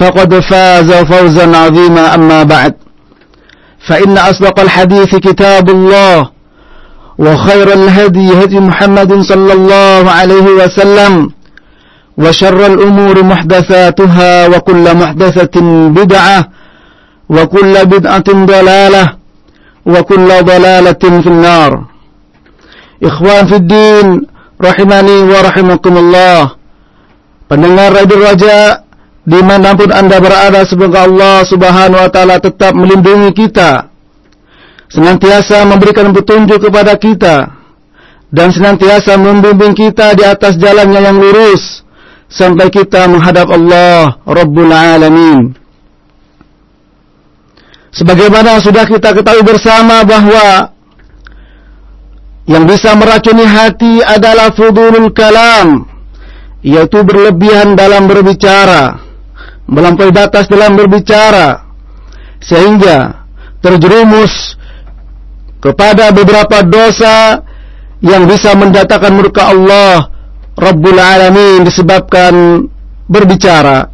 فقد فاز فوزا عظيما أما بعد. فإن أصدق الحديث كتاب الله وخير الهدي هدي محمد صلى الله عليه وسلم وشر الأمور محدثاتها وكل محدثة بدعة وكل بدعة ضلالة وكل ضلالة في النار. إخوان في الدين rahimani wa rahimakumullah pendengar Radio Raja di mana pun anda berada semoga Allah subhanahu wa ta'ala tetap melindungi kita senantiasa memberikan petunjuk kepada kita dan senantiasa membimbing kita di atas jalannya yang lurus sampai kita menghadap Allah Rabbul Alamin. Sebagaimana sudah kita ketahui bersama bahwa yang bisa meracuni hati adalah fudulul kalam yaitu berlebihan dalam berbicara melampaui batas dalam berbicara sehingga terjerumus kepada beberapa dosa yang bisa mendatangkan murka Allah Rabbul Alamin disebabkan berbicara.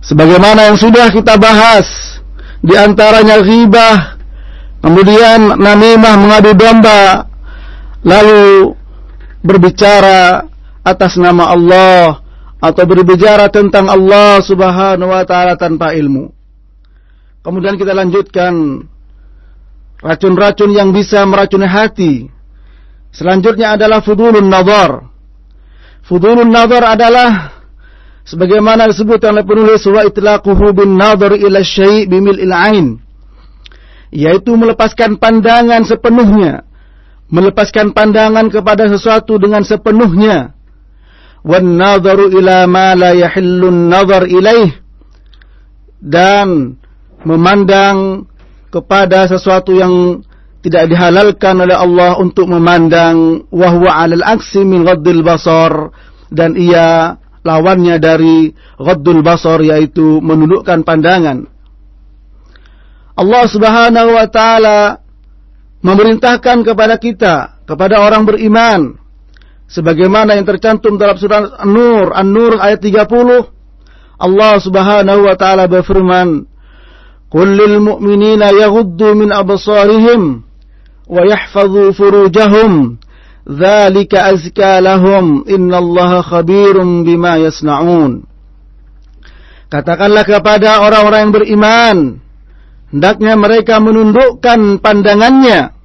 Sebagaimana yang sudah kita bahas di antaranya ghibah kemudian namimah mengadu domba lalu berbicara atas nama Allah atau berbicara tentang Allah Subhanahu wa taala tanpa ilmu. Kemudian kita lanjutkan racun-racun yang bisa meracuni hati. Selanjutnya adalah fudulun nazar. Fudulun nazar adalah sebagaimana disebut oleh penulis wa itlaquhu bin nazar ila syai' bimil'il ain. Yaitu melepaskan pandangan sepenuhnya. Melepaskan pandangan kepada sesuatu dengan sepenuhnya وَالنَّظَرُ إِلَى مَا لَا يَحِلُّ النَّظَرْ إِلَيْهِ dan memandang kepada sesuatu yang tidak dihalalkan oleh Allah untuk memandang wahwa 'alal aksi min ghaddil basar dan ia lawannya dari ghaddul basar yaitu menundukkan pandangan Allah Subhanahu wa taala memerintahkan kepada kita kepada orang beriman sebagaimana yang tercantum dalam surah An-Nur, An-Nur ayat 30, Allah Subhanahu wa taala berfirman, "Qul lil mu'minina yaghuddu min absarihim wa yahfazu furujahum, dzalika azka lahum, innallaha khabirum bima yasnaun." Katakanlah kepada orang-orang yang beriman, hendaknya mereka menundukkan pandangannya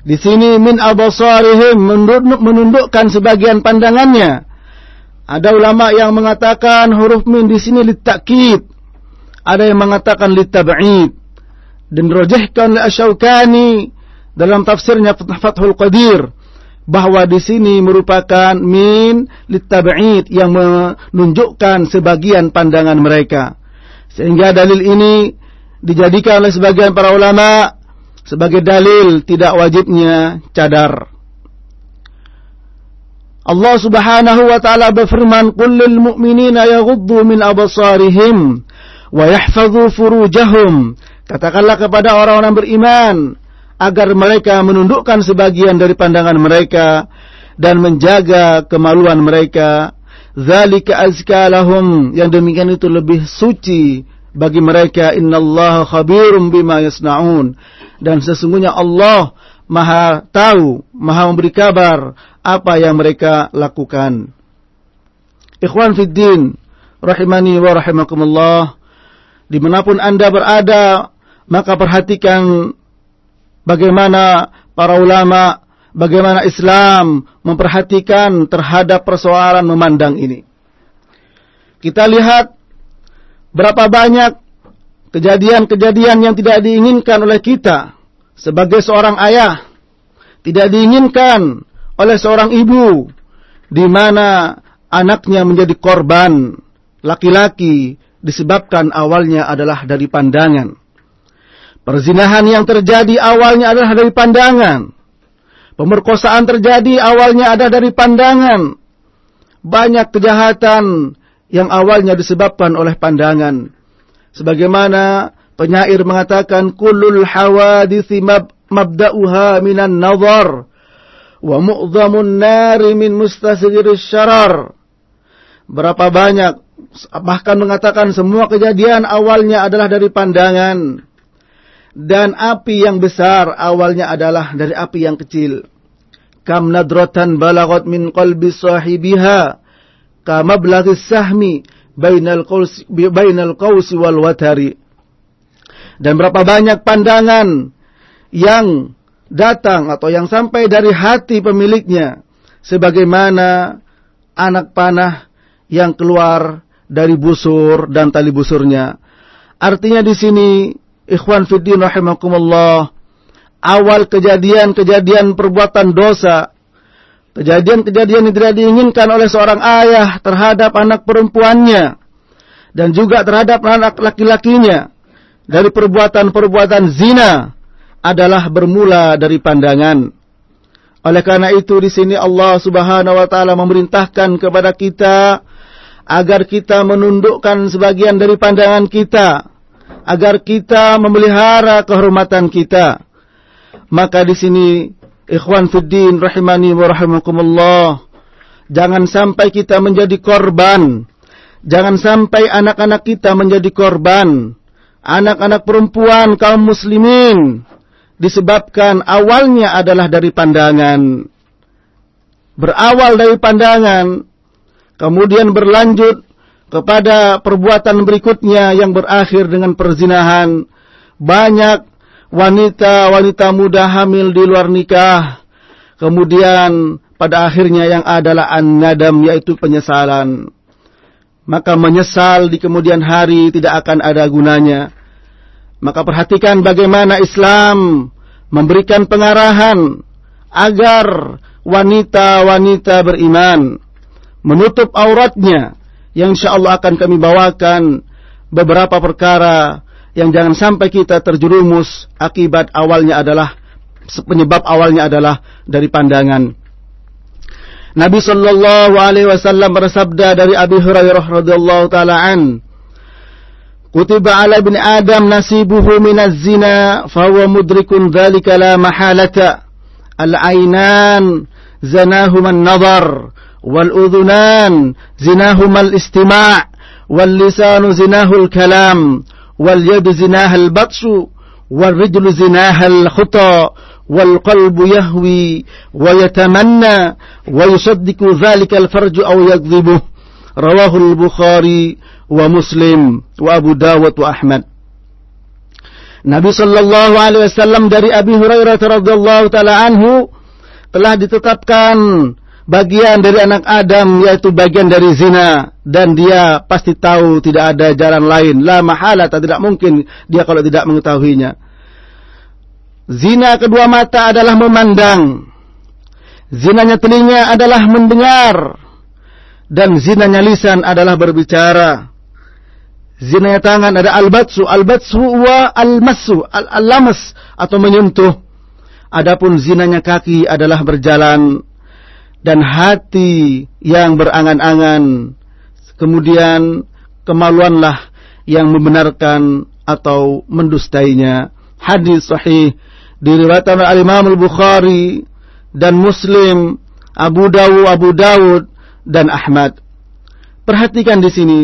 di sini min abasarihim menunduk, menundukkan sebagian pandangannya. Ada ulama yang mengatakan huruf min di sini litakid. Ada yang mengatakan litab'id. Dan rojihkan li Asyaukani dalam tafsirnya Fathul Qadir bahwa di sini merupakan min litab'id yang menunjukkan sebagian pandangan mereka. Sehingga dalil ini dijadikan oleh sebagian para ulama sebagai dalil tidak wajibnya cadar. Allah Subhanahu wa taala berfirman, "Qul lil mu'minina yaghuddu min absarihim wa yahfazu furujahum." Katakanlah kepada orang-orang beriman agar mereka menundukkan sebagian dari pandangan mereka dan menjaga kemaluan mereka. Zalika azka lahum yang demikian itu lebih suci bagi mereka innallaha khabirum bima yasnaun dan sesungguhnya Allah Maha tahu, Maha memberi kabar apa yang mereka lakukan. Ikhwan fiddin, rahimani wa rahimakumullah, di mana pun anda berada, maka perhatikan bagaimana para ulama, bagaimana Islam memperhatikan terhadap persoalan memandang ini. Kita lihat berapa banyak kejadian-kejadian yang tidak diinginkan oleh kita sebagai seorang ayah, tidak diinginkan oleh seorang ibu, di mana anaknya menjadi korban laki-laki disebabkan awalnya adalah dari pandangan. Perzinahan yang terjadi awalnya adalah dari pandangan. Pemerkosaan terjadi awalnya ada dari pandangan. Banyak kejahatan yang awalnya disebabkan oleh pandangan. Sebagaimana penyair mengatakan kullul hawadithi mab mabda'uha minan nazar wa mu'zamun nari min mustasghiris syarar. Berapa banyak bahkan mengatakan semua kejadian awalnya adalah dari pandangan dan api yang besar awalnya adalah dari api yang kecil. Kam nadratan balagot min qalbi sahibiha kama blagis sahmi bainal bainal qausi wal watari. Dan berapa banyak pandangan yang datang atau yang sampai dari hati pemiliknya sebagaimana anak panah yang keluar dari busur dan tali busurnya. Artinya di sini ikhwan fiddin rahimakumullah, awal kejadian-kejadian perbuatan dosa, kejadian-kejadian yang tidak diinginkan oleh seorang ayah terhadap anak perempuannya, dan juga terhadap anak laki-lakinya, dari perbuatan-perbuatan zina, adalah bermula dari pandangan. Oleh karena itu di sini Allah Subhanahu wa taala memerintahkan kepada kita agar kita menundukkan sebagian dari pandangan kita agar kita memelihara kehormatan kita. Maka di sini ikhwan fiddin rahimani wa. Jangan sampai kita menjadi korban. Jangan sampai anak-anak kita menjadi korban. Anak-anak perempuan kaum muslimin disebabkan awalnya adalah dari pandangan. Berawal dari pandangan, kemudian berlanjut kepada perbuatan berikutnya yang berakhir dengan perzinahan. Banyak wanita-wanita muda hamil di luar nikah. Kemudian pada akhirnya yang adalah an-nadam yaitu penyesalan. Maka menyesal di kemudian hari tidak akan ada gunanya. Maka perhatikan bagaimana Islam memberikan pengarahan agar wanita-wanita beriman menutup auratnya yang insya Allah akan kami bawakan beberapa perkara yang jangan sampai kita terjerumus akibat awalnya adalah penyebab awalnya adalah dari pandangan. Nabi sallallahu Alaihi Wasallam bersabda dari Abi Hurairah radhiallahu taalaan, Kutiba ala bin Adam nasibuhu minaz zina fahuwa mudrikun dhalika la mahalata al-ainan zanahuma an-nadar wal udhunan zinahuma al-istima' wal lisanu zinahu al-kalam واليد زناها البطش والرجل زناها الخطى والقلب يهوي ويتمنى ويصدق ذلك الفرج أو يكذبه. رواه البخاري ومسلم وأبو داود وأحمد. Nabi Shallallahu Alaihi Wasallam dari Abi Hurairah radhiyallahu taala anhu telah ditetapkan bagian dari anak Adam yaitu bagian dari zina. Dan dia pasti tahu tidak ada jalan lain. La mahala tidak mungkin dia kalau tidak mengetahuinya. Zina kedua mata adalah memandang. Zinanya telinga adalah mendengar. Dan zinanya lisan adalah berbicara. Zinanya tangan ada albatsu. Albatsu wa almasu al-lamas atau menyentuh. Adapun zinanya kaki adalah berjalan dan hati yang berangan-angan. Kemudian kemaluanlah yang membenarkan atau mendustainya. Hadis sahih diriwayatkan oleh Imam Al-Bukhari dan Muslim, Abu Dawud, Abu Dawud dan Ahmad. Perhatikan di sini.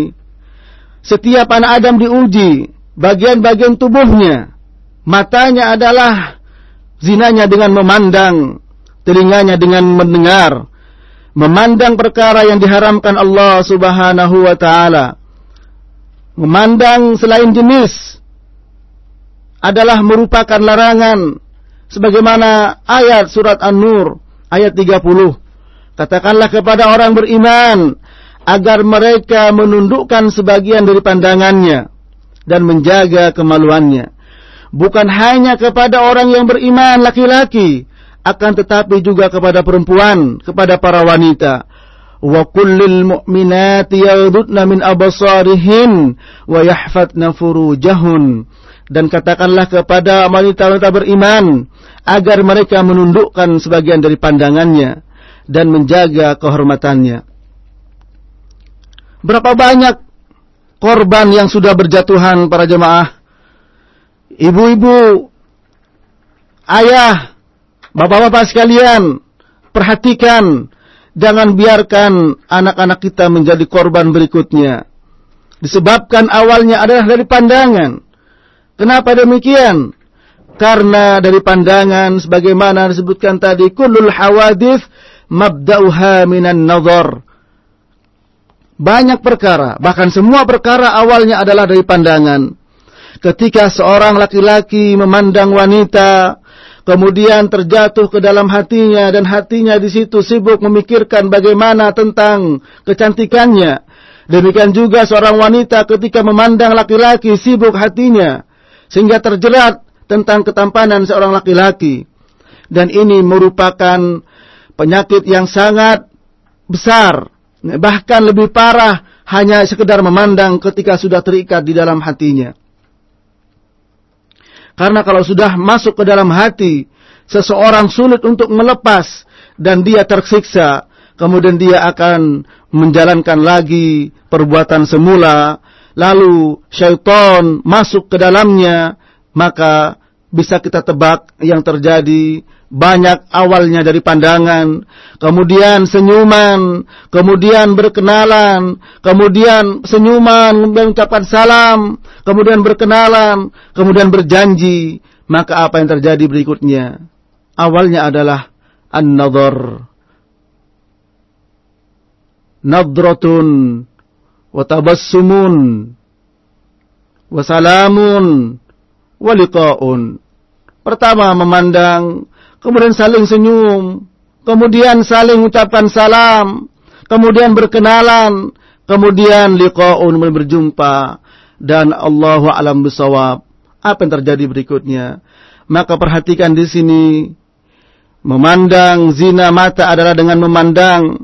Setiap anak Adam diuji bagian-bagian tubuhnya. Matanya adalah zinanya dengan memandang, telinganya dengan mendengar, memandang perkara yang diharamkan Allah Subhanahu wa taala. Memandang selain jenis adalah merupakan larangan sebagaimana ayat surat An-Nur ayat 30. Katakanlah kepada orang beriman agar mereka menundukkan sebagian dari pandangannya dan menjaga kemaluannya. Bukan hanya kepada orang yang beriman laki-laki, akan tetapi juga kepada perempuan, kepada para wanita. Wa kullil mu'minati yaghdudna min abasarihin wa yahfatna furujahun. Dan katakanlah kepada wanita-wanita beriman agar mereka menundukkan sebagian dari pandangannya dan menjaga kehormatannya. Berapa banyak korban yang sudah berjatuhan para jemaah? Ibu-ibu, ayah, bapak-bapak sekalian, perhatikan jangan biarkan anak-anak kita menjadi korban berikutnya. Disebabkan awalnya adalah dari pandangan. Kenapa demikian? Karena dari pandangan sebagaimana disebutkan tadi kullul hawadith mabda'uha minan nazar. Banyak perkara, bahkan semua perkara awalnya adalah dari pandangan. Ketika seorang laki-laki memandang wanita, kemudian terjatuh ke dalam hatinya dan hatinya di situ sibuk memikirkan bagaimana tentang kecantikannya. Demikian juga seorang wanita ketika memandang laki-laki sibuk hatinya sehingga terjerat tentang ketampanan seorang laki-laki. Dan ini merupakan penyakit yang sangat besar Bahkan lebih parah hanya sekedar memandang ketika sudah terikat di dalam hatinya. Karena kalau sudah masuk ke dalam hati, seseorang sulit untuk melepas dan dia tersiksa. Kemudian dia akan menjalankan lagi perbuatan semula. Lalu syaitan masuk ke dalamnya. Maka bisa kita tebak yang terjadi banyak awalnya dari pandangan, kemudian senyuman, kemudian berkenalan, kemudian senyuman, mengucapkan salam, kemudian berkenalan, kemudian berjanji, maka apa yang terjadi berikutnya? Awalnya adalah an-nadhar. Nadratun wa tabassumun wa salamun wa liqa'un. Pertama memandang kemudian saling senyum, kemudian saling ucapkan salam, kemudian berkenalan, kemudian liqa'un berjumpa dan Allahu alam bisawab. Apa yang terjadi berikutnya? Maka perhatikan di sini memandang zina mata adalah dengan memandang,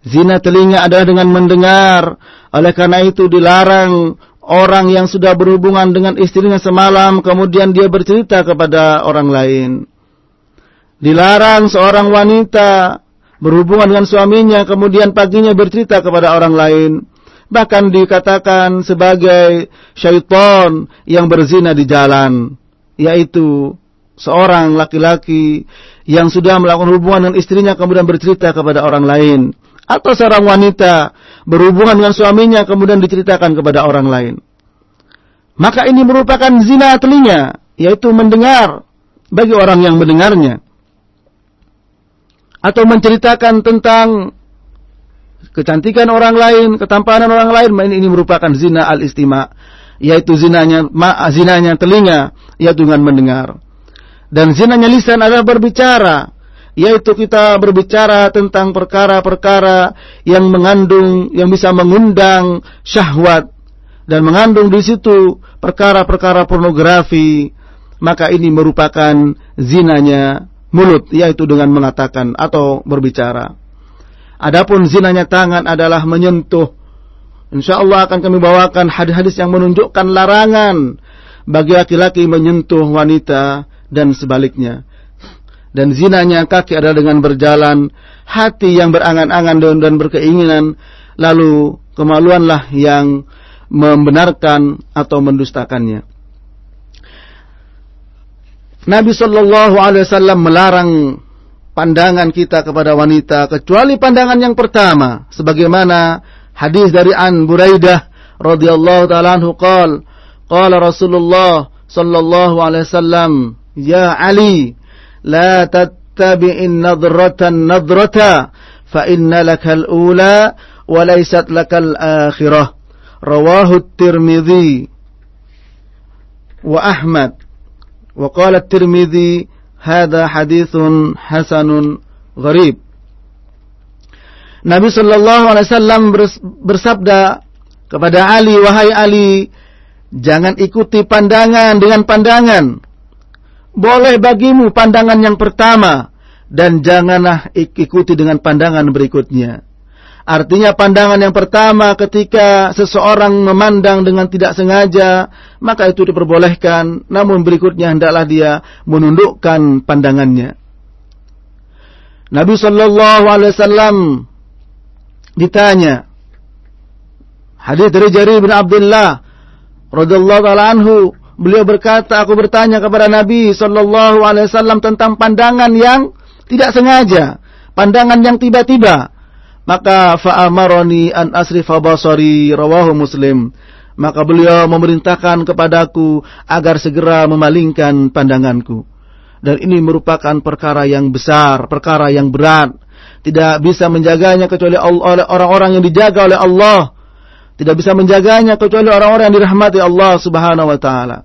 zina telinga adalah dengan mendengar. Oleh karena itu dilarang orang yang sudah berhubungan dengan istrinya semalam kemudian dia bercerita kepada orang lain. Dilarang seorang wanita berhubungan dengan suaminya kemudian paginya bercerita kepada orang lain. Bahkan dikatakan sebagai syaitan yang berzina di jalan. Yaitu seorang laki-laki yang sudah melakukan hubungan dengan istrinya kemudian bercerita kepada orang lain. Atau seorang wanita berhubungan dengan suaminya kemudian diceritakan kepada orang lain. Maka ini merupakan zina telinga, yaitu mendengar bagi orang yang mendengarnya atau menceritakan tentang kecantikan orang lain, ketampanan orang lain, ini, merupakan zina al-istima, yaitu zinanya ma, zinanya telinga, yaitu dengan mendengar. Dan zinanya lisan adalah berbicara, yaitu kita berbicara tentang perkara-perkara yang mengandung, yang bisa mengundang syahwat dan mengandung di situ perkara-perkara pornografi, maka ini merupakan zinanya mulut yaitu dengan mengatakan atau berbicara. Adapun zinanya tangan adalah menyentuh. Insya Allah akan kami bawakan hadis-hadis yang menunjukkan larangan bagi laki-laki menyentuh wanita dan sebaliknya. Dan zinanya kaki adalah dengan berjalan, hati yang berangan-angan dan berkeinginan, lalu kemaluanlah yang membenarkan atau mendustakannya. Nabi Shallallahu Alaihi Wasallam melarang pandangan kita kepada wanita kecuali pandangan yang pertama sebagaimana hadis dari An Buraidah radhiyallahu taala anhu qala qala Rasulullah sallallahu alaihi wasallam ya Ali la tattabi'in nadratan nadrata fa inna lakal ula wa laysat lakal akhirah rawahu at-Tirmidzi wa Ahmad qala at-Tirmidzi hadha hadithun hasanun gharib. Nabi sallallahu alaihi wasallam bersabda kepada Ali, wahai Ali, jangan ikuti pandangan dengan pandangan. Boleh bagimu pandangan yang pertama dan janganlah ikuti dengan pandangan berikutnya. Artinya pandangan yang pertama ketika seseorang memandang dengan tidak sengaja, maka itu diperbolehkan. Namun berikutnya hendaklah dia menundukkan pandangannya. Nabi Shallallahu Alaihi Wasallam ditanya, hadis dari Jari bin Abdullah radhiyallahu anhu, beliau berkata, aku bertanya kepada Nabi Shallallahu Alaihi Wasallam tentang pandangan yang tidak sengaja, pandangan yang tiba-tiba maka fa'amaroni an asrifa basari rawahu muslim. Maka beliau memerintahkan kepadaku agar segera memalingkan pandanganku. Dan ini merupakan perkara yang besar perkara yang berat. Tidak bisa menjaganya kecuali oleh orang-orang yang dijaga oleh Allah. Tidak bisa menjaganya kecuali orang-orang yang dirahmati Allah Subhanahu wa taala.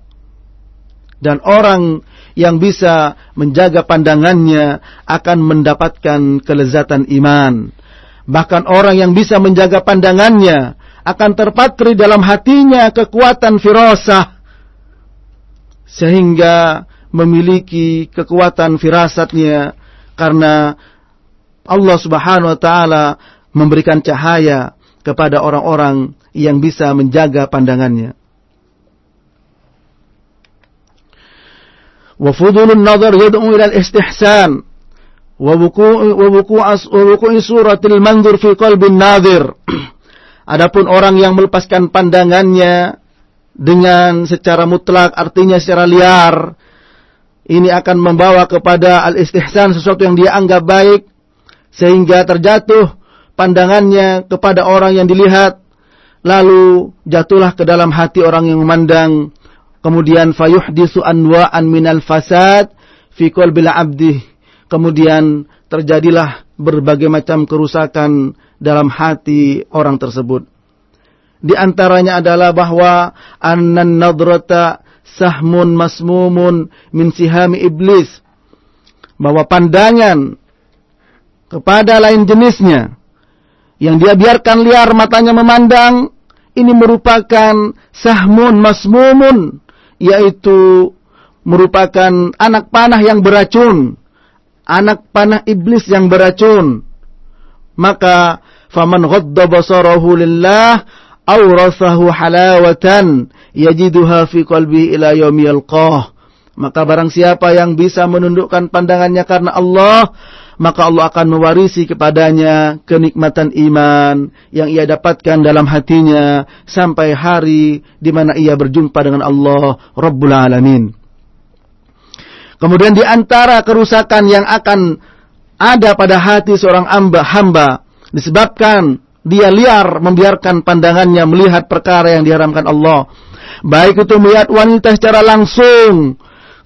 Dan orang yang bisa menjaga pandangannya akan mendapatkan kelezatan iman Bahkan orang yang bisa menjaga pandangannya akan terpatri dalam hatinya kekuatan firasah sehingga memiliki kekuatan firasatnya karena Allah Subhanahu wa taala memberikan cahaya kepada orang-orang yang bisa menjaga pandangannya. Wa fudulun nazar yad'u ila al-istihsan wabuku'i suratil mandur fi qalbin nadir. Adapun orang yang melepaskan pandangannya dengan secara mutlak artinya secara liar ini akan membawa kepada al-istihsan sesuatu yang dia anggap baik sehingga terjatuh pandangannya kepada orang yang dilihat lalu jatuhlah ke dalam hati orang yang memandang kemudian fayuhdisu anwa'an minal fasad fi qalbil abdi kemudian terjadilah berbagai macam kerusakan dalam hati orang tersebut. Di antaranya adalah bahwa annan nadrata sahmun masmumun min sihami iblis. Bahwa pandangan kepada lain jenisnya yang dia biarkan liar matanya memandang ini merupakan sahmun masmumun yaitu merupakan anak panah yang beracun anak panah iblis yang beracun. Maka faman ghadda basarahu lillah awrasahu halawatan yajiduha fi qalbi ila yaumi yalqah. Maka barang siapa yang bisa menundukkan pandangannya karena Allah, maka Allah akan mewarisi kepadanya kenikmatan iman yang ia dapatkan dalam hatinya sampai hari di mana ia berjumpa dengan Allah Rabbul Alamin. Kemudian di antara kerusakan yang akan ada pada hati seorang hamba, hamba disebabkan dia liar membiarkan pandangannya melihat perkara yang diharamkan Allah. Baik itu melihat wanita secara langsung,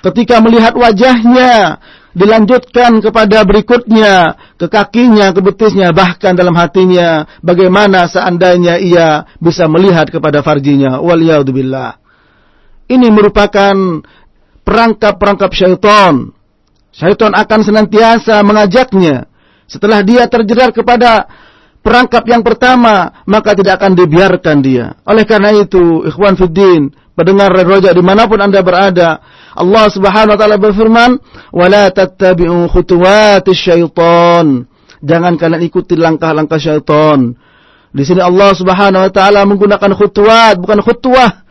ketika melihat wajahnya, dilanjutkan kepada berikutnya, ke kakinya, ke betisnya, bahkan dalam hatinya, bagaimana seandainya ia bisa melihat kepada farjinya. Waliyahudzubillah. Ini merupakan perangkap-perangkap syaitan. Syaitan akan senantiasa mengajaknya. Setelah dia terjerat kepada perangkap yang pertama, maka tidak akan dibiarkan dia. Oleh karena itu, ikhwan fiddin, pendengar roja dimanapun anda berada, Allah subhanahu wa ta'ala berfirman, وَلَا تَتَّبِعُوا خُتُوَاتِ الشَّيْطَانِ Jangan kalian ikuti langkah-langkah syaitan. Di sini Allah subhanahu wa ta'ala menggunakan khutwat, bukan khutwah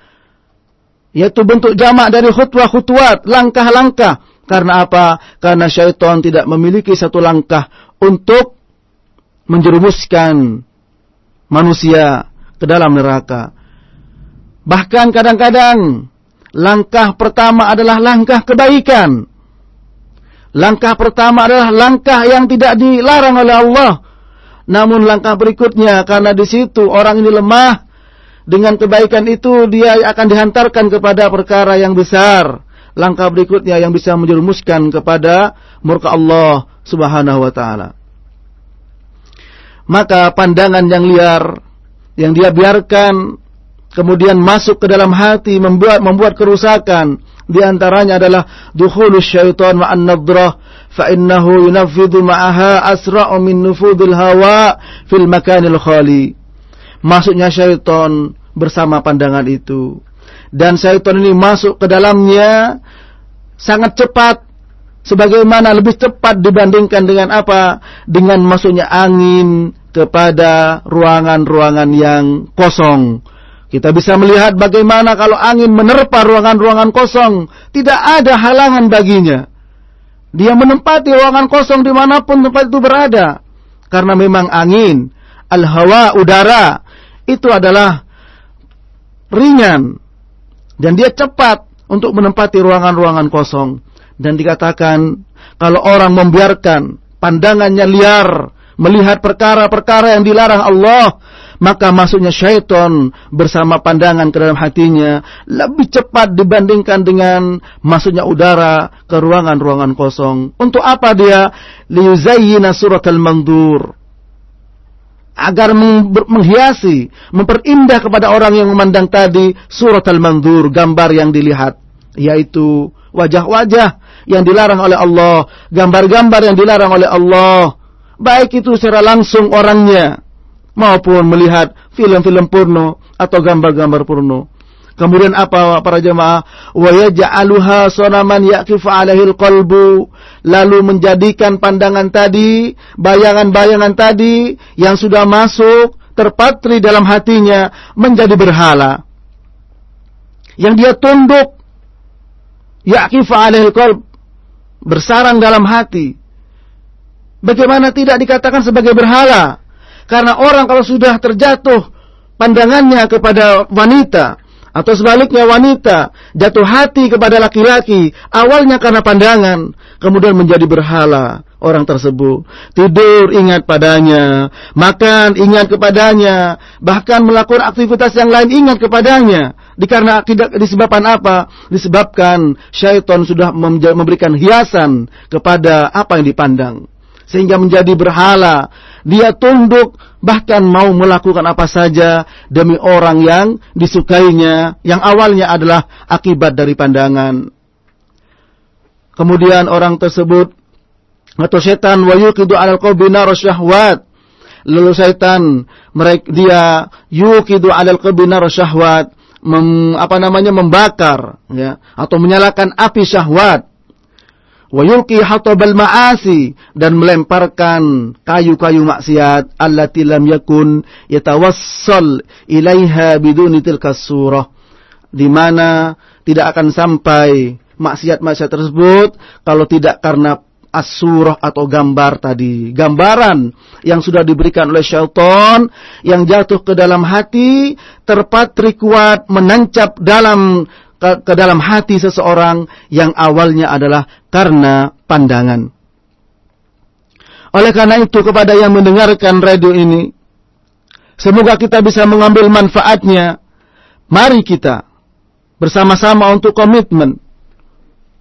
yaitu bentuk jamak dari khutwah-khutwat, langkah-langkah. Karena apa? Karena syaitan tidak memiliki satu langkah untuk menjerumuskan manusia ke dalam neraka. Bahkan kadang-kadang langkah pertama adalah langkah kebaikan. Langkah pertama adalah langkah yang tidak dilarang oleh Allah. Namun langkah berikutnya karena di situ orang ini lemah dengan kebaikan itu dia akan dihantarkan kepada perkara yang besar. Langkah berikutnya yang bisa menjerumuskan kepada murka Allah Subhanahu wa taala. Maka pandangan yang liar yang dia biarkan kemudian masuk ke dalam hati membuat membuat kerusakan di antaranya adalah dukhulus syaitan ma'an nadrah fa innahu yunafidhu ma'aha asra'u min nufudil hawa fil makanil khali masuknya syaitan bersama pandangan itu dan syaitan ini masuk ke dalamnya sangat cepat sebagaimana lebih cepat dibandingkan dengan apa dengan masuknya angin kepada ruangan-ruangan yang kosong kita bisa melihat bagaimana kalau angin menerpa ruangan-ruangan kosong, tidak ada halangan baginya. Dia menempati ruangan kosong di mana pun tempat itu berada. Karena memang angin, al-hawa, udara, itu adalah ringan. Dan dia cepat untuk menempati ruangan-ruangan kosong. Dan dikatakan, kalau orang membiarkan pandangannya liar, melihat perkara-perkara yang dilarang Allah, maka masuknya syaitan bersama pandangan ke dalam hatinya lebih cepat dibandingkan dengan masuknya udara ke ruangan-ruangan kosong. Untuk apa dia? Liyuzayyina surat al-mandur. Agar menghiasi, memperindah kepada orang yang memandang tadi surat al-mandur, gambar yang dilihat. Yaitu wajah-wajah yang dilarang oleh Allah, gambar-gambar yang dilarang oleh Allah. Baik itu secara langsung orangnya, maupun melihat film-film porno atau gambar-gambar porno. Kemudian apa para jemaah? Wa yaj'aluha sanaman yaqifu alaihi qalbu. Lalu menjadikan pandangan tadi, bayangan-bayangan tadi yang sudah masuk terpatri dalam hatinya menjadi berhala. Yang dia tunduk yaqifu alaihi qalb bersarang dalam hati. Bagaimana tidak dikatakan sebagai berhala? Karena orang kalau sudah terjatuh pandangannya kepada wanita atau sebaliknya wanita jatuh hati kepada laki-laki awalnya karena pandangan kemudian menjadi berhala orang tersebut. Tidur ingat padanya. Makan ingat kepadanya. Bahkan melakukan aktivitas yang lain ingat kepadanya. Dikarena tidak disebabkan apa? Disebabkan syaitan sudah memberikan hiasan kepada apa yang dipandang. Sehingga menjadi berhala. Dia tunduk bahkan mau melakukan apa saja demi orang yang disukainya yang awalnya adalah akibat dari pandangan. Kemudian orang tersebut atau setan wayukidu alal qalbi nar syahwat. Lalu setan mereka dia yukidu alal qalbi nar syahwat mem, apa namanya membakar ya atau menyalakan api syahwat wa yulqi hatabal ma'asi dan melemparkan kayu-kayu maksiat allati lam yakun yatawassal ilaiha biduni tilka surah di mana tidak akan sampai maksiat-maksiat tersebut kalau tidak karena as-surah atau gambar tadi gambaran yang sudah diberikan oleh syaitan yang jatuh ke dalam hati terpatri kuat menancap dalam ke, ke dalam hati seseorang yang awalnya adalah karena pandangan. Oleh karena itu kepada yang mendengarkan radio ini, semoga kita bisa mengambil manfaatnya. Mari kita bersama-sama untuk komitmen.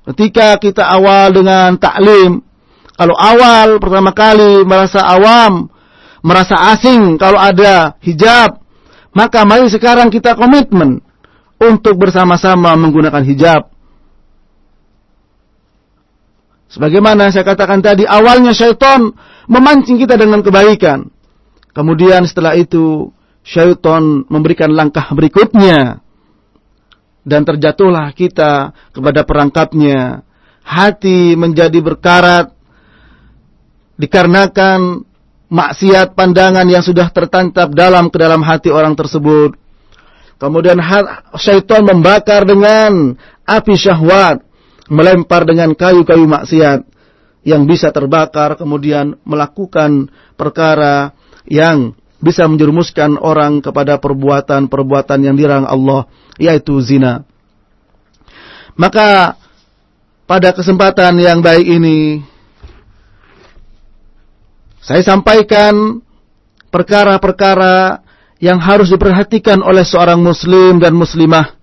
Ketika kita awal dengan taklim, kalau awal pertama kali merasa awam, merasa asing kalau ada hijab, maka mari sekarang kita komitmen untuk bersama-sama menggunakan hijab. Sebagaimana saya katakan tadi, awalnya syaitan memancing kita dengan kebaikan. Kemudian setelah itu, syaitan memberikan langkah berikutnya. Dan terjatuhlah kita kepada perangkapnya. Hati menjadi berkarat. Dikarenakan maksiat pandangan yang sudah tertancap dalam ke dalam hati orang tersebut Kemudian syaitan membakar dengan api syahwat, melempar dengan kayu-kayu maksiat yang bisa terbakar, kemudian melakukan perkara yang bisa menjerumuskan orang kepada perbuatan-perbuatan yang dirang Allah, yaitu zina. Maka pada kesempatan yang baik ini saya sampaikan perkara-perkara yang harus diperhatikan oleh seorang muslim dan muslimah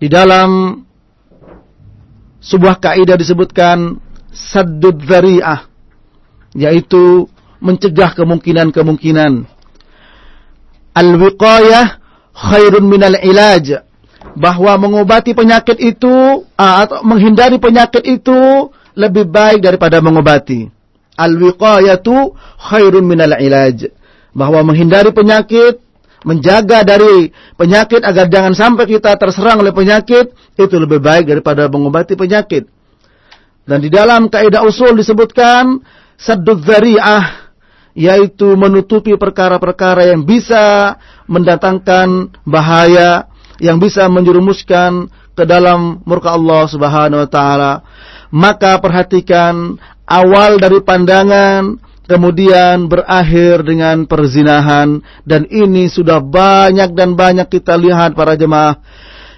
di dalam sebuah kaidah disebutkan saddud dzari'ah yaitu mencegah kemungkinan-kemungkinan. Al-wiqayah khairun minal ilaj. Bahwa mengobati penyakit itu atau menghindari penyakit itu lebih baik daripada mengobati. Al-wiqayatu khairun minal ilaj. Bahwa menghindari penyakit menjaga dari penyakit agar jangan sampai kita terserang oleh penyakit itu lebih baik daripada mengobati penyakit. Dan di dalam kaidah usul disebutkan saddud dzari'ah yaitu menutupi perkara-perkara yang bisa mendatangkan bahaya yang bisa menjerumuskan ke dalam murka Allah Subhanahu wa taala. Maka perhatikan awal dari pandangan kemudian berakhir dengan perzinahan dan ini sudah banyak dan banyak kita lihat para jemaah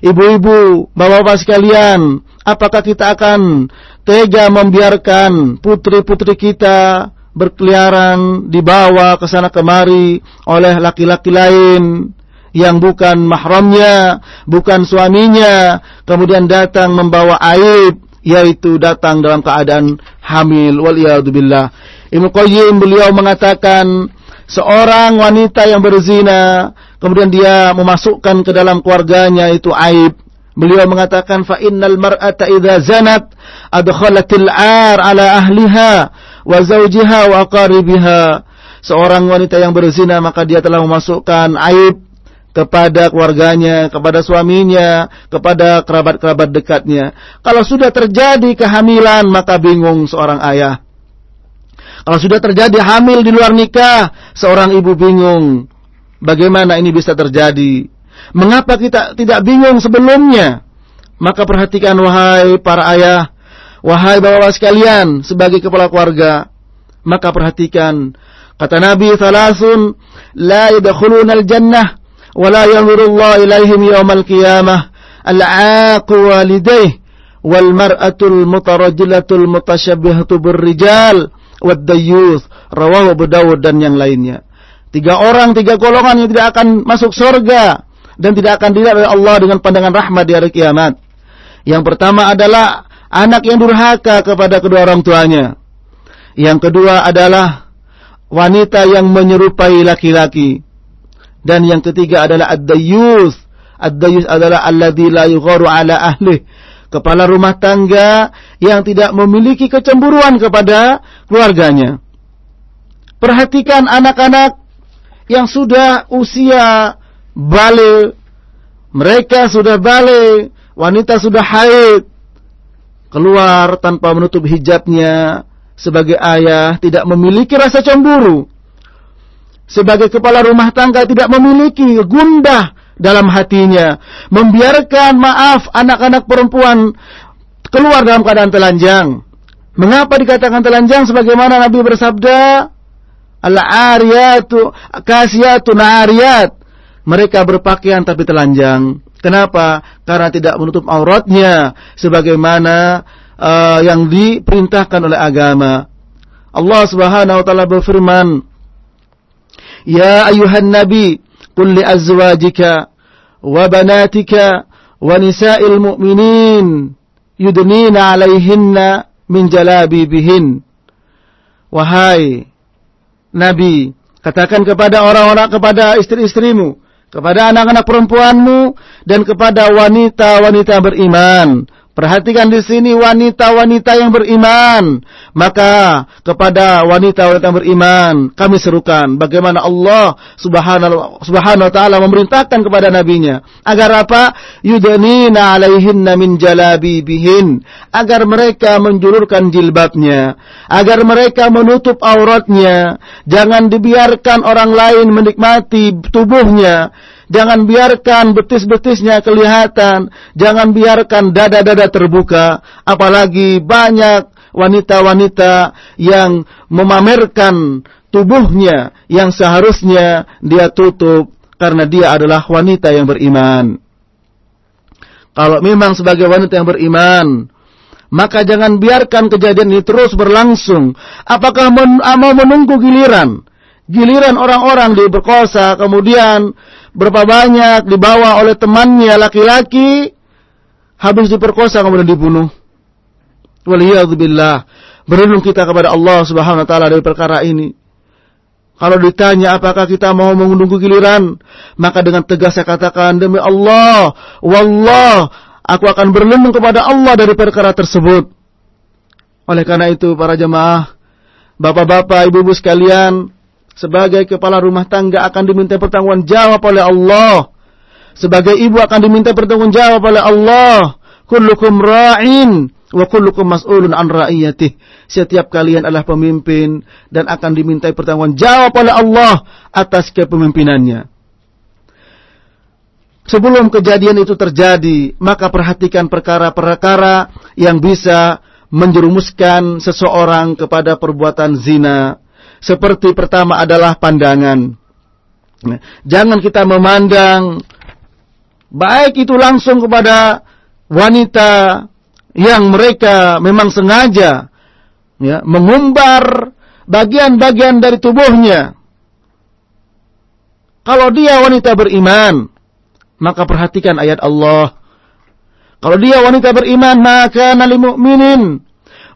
ibu-ibu bapak-bapak sekalian apakah kita akan tega membiarkan putri-putri kita berkeliaran dibawa ke sana kemari oleh laki-laki lain yang bukan mahramnya, bukan suaminya, kemudian datang membawa aib, yaitu datang dalam keadaan hamil. Waliyadzubillah. Ibnu Qayyim beliau mengatakan seorang wanita yang berzina kemudian dia memasukkan ke dalam keluarganya itu aib. Beliau mengatakan fa innal mar'ata idza zanat adkhalatil 'ar ala ahliha wa zawjiha wa aqaribiha. Seorang wanita yang berzina maka dia telah memasukkan aib kepada keluarganya, kepada suaminya, kepada kerabat-kerabat dekatnya. Kalau sudah terjadi kehamilan maka bingung seorang ayah. Kalau sudah terjadi hamil di luar nikah, seorang ibu bingung. Bagaimana ini bisa terjadi? Mengapa kita tidak bingung sebelumnya? Maka perhatikan wahai para ayah, wahai bapak-bapak sekalian sebagai kepala keluarga. Maka perhatikan kata Nabi salasun la yadkhuluna al-jannah wa la yanzurullahu ilaihim yawmal qiyamah al-aaqu walidayh wal mar'atul mutarajjilatul mutasyabbihatu birrijal wad-dayyuth, rawahu dan yang lainnya. Tiga orang, tiga golongan yang tidak akan masuk surga dan tidak akan dilihat oleh Allah dengan pandangan rahmat di hari kiamat. Yang pertama adalah anak yang durhaka kepada kedua orang tuanya. Yang kedua adalah wanita yang menyerupai laki-laki. Dan yang ketiga adalah ad-dayyuth. Ad-dayyuth adalah alladzi la yugharu ala ahlih kepala rumah tangga yang tidak memiliki kecemburuan kepada keluarganya. Perhatikan anak-anak yang sudah usia balik, mereka sudah balik, wanita sudah haid, keluar tanpa menutup hijabnya, sebagai ayah tidak memiliki rasa cemburu. Sebagai kepala rumah tangga tidak memiliki gundah dalam hatinya, membiarkan maaf anak-anak perempuan keluar dalam keadaan telanjang. Mengapa dikatakan telanjang sebagaimana Nabi bersabda, Al-ariyatu kasiyatu ariyat. Mereka berpakaian tapi telanjang. Kenapa? Karena tidak menutup auratnya sebagaimana uh, yang diperintahkan oleh agama. Allah Subhanahu wa taala berfirman, "Ya ayuhan nabi, qul li azwajika wa banatika wa nisa'il mu'minin yudnina 'alaihinna min jalabibihin." Wahai Nabi, katakan kepada orang-orang kepada istri-istrimu kepada anak-anak perempuanmu, dan kepada wanita-wanita beriman, Perhatikan di sini wanita-wanita yang beriman. Maka kepada wanita-wanita yang beriman kami serukan bagaimana Allah Subhanahu Subhanahu wa taala memerintahkan kepada nabinya. Agar apa? Yudnina alaihinna min jalabibihin. Agar mereka menjulurkan jilbabnya, agar mereka menutup auratnya, jangan dibiarkan orang lain menikmati tubuhnya Jangan biarkan betis-betisnya kelihatan. Jangan biarkan dada-dada terbuka. Apalagi banyak wanita-wanita yang memamerkan tubuhnya yang seharusnya dia tutup karena dia adalah wanita yang beriman. Kalau memang sebagai wanita yang beriman, maka jangan biarkan kejadian ini terus berlangsung. Apakah mau menunggu giliran? Giliran orang-orang diperkosa, kemudian berapa banyak dibawa oleh temannya laki-laki, habis diperkosa kemudian dibunuh. Waliyadzubillah. Berlindung kita kepada Allah Subhanahu wa taala dari perkara ini. Kalau ditanya apakah kita mau menunggu giliran, maka dengan tegas saya katakan demi Allah, wallah, aku akan berlindung kepada Allah dari perkara tersebut. Oleh karena itu para jemaah, bapak-bapak, ibu-ibu sekalian, sebagai kepala rumah tangga akan diminta pertanggungan jawab oleh Allah. Sebagai ibu akan diminta pertanggungan jawab oleh Allah. Kullukum ra'in Wa kullukum mas'ulun an ra'iyatih. Setiap kalian adalah pemimpin dan akan dimintai pertanggungan jawab oleh Allah atas kepemimpinannya. Sebelum kejadian itu terjadi, maka perhatikan perkara-perkara yang bisa menjerumuskan seseorang kepada perbuatan zina. Seperti pertama adalah pandangan. Jangan kita memandang baik itu langsung kepada wanita yang mereka memang sengaja ya, mengumbar bagian-bagian dari tubuhnya. Kalau dia wanita beriman, maka perhatikan ayat Allah. Kalau dia wanita beriman, maka nali mu'minin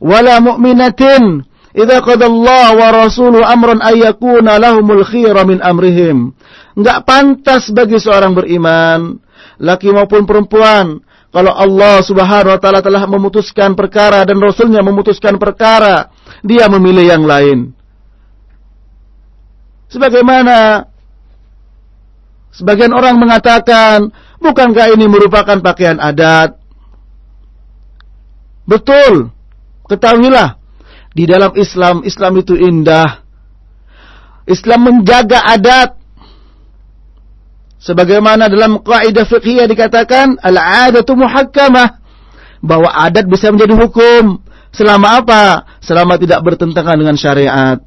wala mu'minatin idza Allah wa rasuluhu amran ayyakuna lahumul khiyara min amrihim. Enggak pantas bagi seorang beriman, laki maupun perempuan, kalau Allah subhanahu wa ta'ala telah memutuskan perkara dan Rasulnya memutuskan perkara, dia memilih yang lain. Sebagaimana sebagian orang mengatakan, bukankah ini merupakan pakaian adat? Betul, ketahuilah, di dalam Islam, Islam itu indah. Islam menjaga adat, Sebagaimana dalam kaidah fiqhiyah dikatakan al-'adatu muhakkamah bahwa adat bisa menjadi hukum selama apa? Selama tidak bertentangan dengan syariat.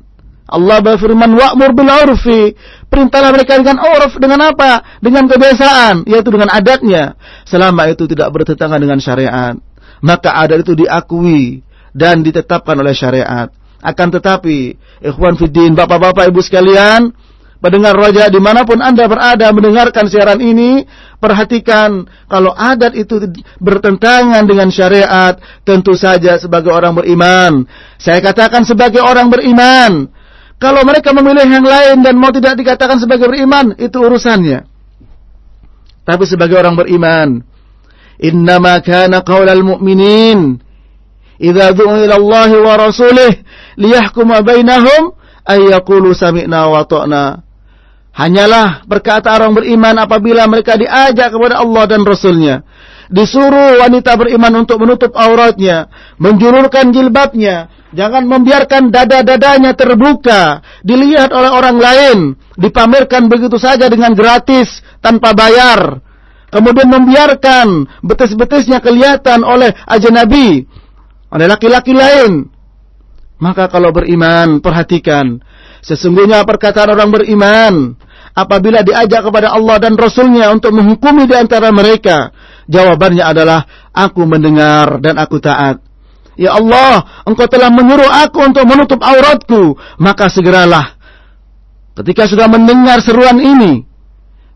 Allah berfirman wa'mur bil 'urfi. Perintahlah mereka dengan urf dengan apa? Dengan kebiasaan, yaitu dengan adatnya. Selama itu tidak bertentangan dengan syariat, maka adat itu diakui dan ditetapkan oleh syariat. Akan tetapi, ikhwan fiddin, bapak-bapak, ibu sekalian, Mendengar roja di mana pun anda berada mendengarkan siaran ini, perhatikan kalau adat itu bertentangan dengan syariat, tentu saja sebagai orang beriman. Saya katakan sebagai orang beriman. Kalau mereka memilih yang lain dan mau tidak dikatakan sebagai beriman, itu urusannya. Tapi sebagai orang beriman, innama kana qaulal mu'minin idza du'u ila Allah wa rasulih liyahkuma bainahum ay yaqulu sami'na wa Hanyalah berkata orang beriman apabila mereka diajak kepada Allah dan Rasulnya. Disuruh wanita beriman untuk menutup auratnya. Menjulurkan jilbabnya. Jangan membiarkan dada-dadanya terbuka. Dilihat oleh orang lain. Dipamerkan begitu saja dengan gratis. Tanpa bayar. Kemudian membiarkan betis-betisnya kelihatan oleh ajnabi. Oleh laki-laki lain. Maka kalau beriman, perhatikan. Sesungguhnya perkataan orang beriman apabila diajak kepada Allah dan Rasulnya untuk menghukumi di antara mereka, jawabannya adalah aku mendengar dan aku taat. Ya Allah, engkau telah menyuruh aku untuk menutup auratku, maka segeralah. Ketika sudah mendengar seruan ini,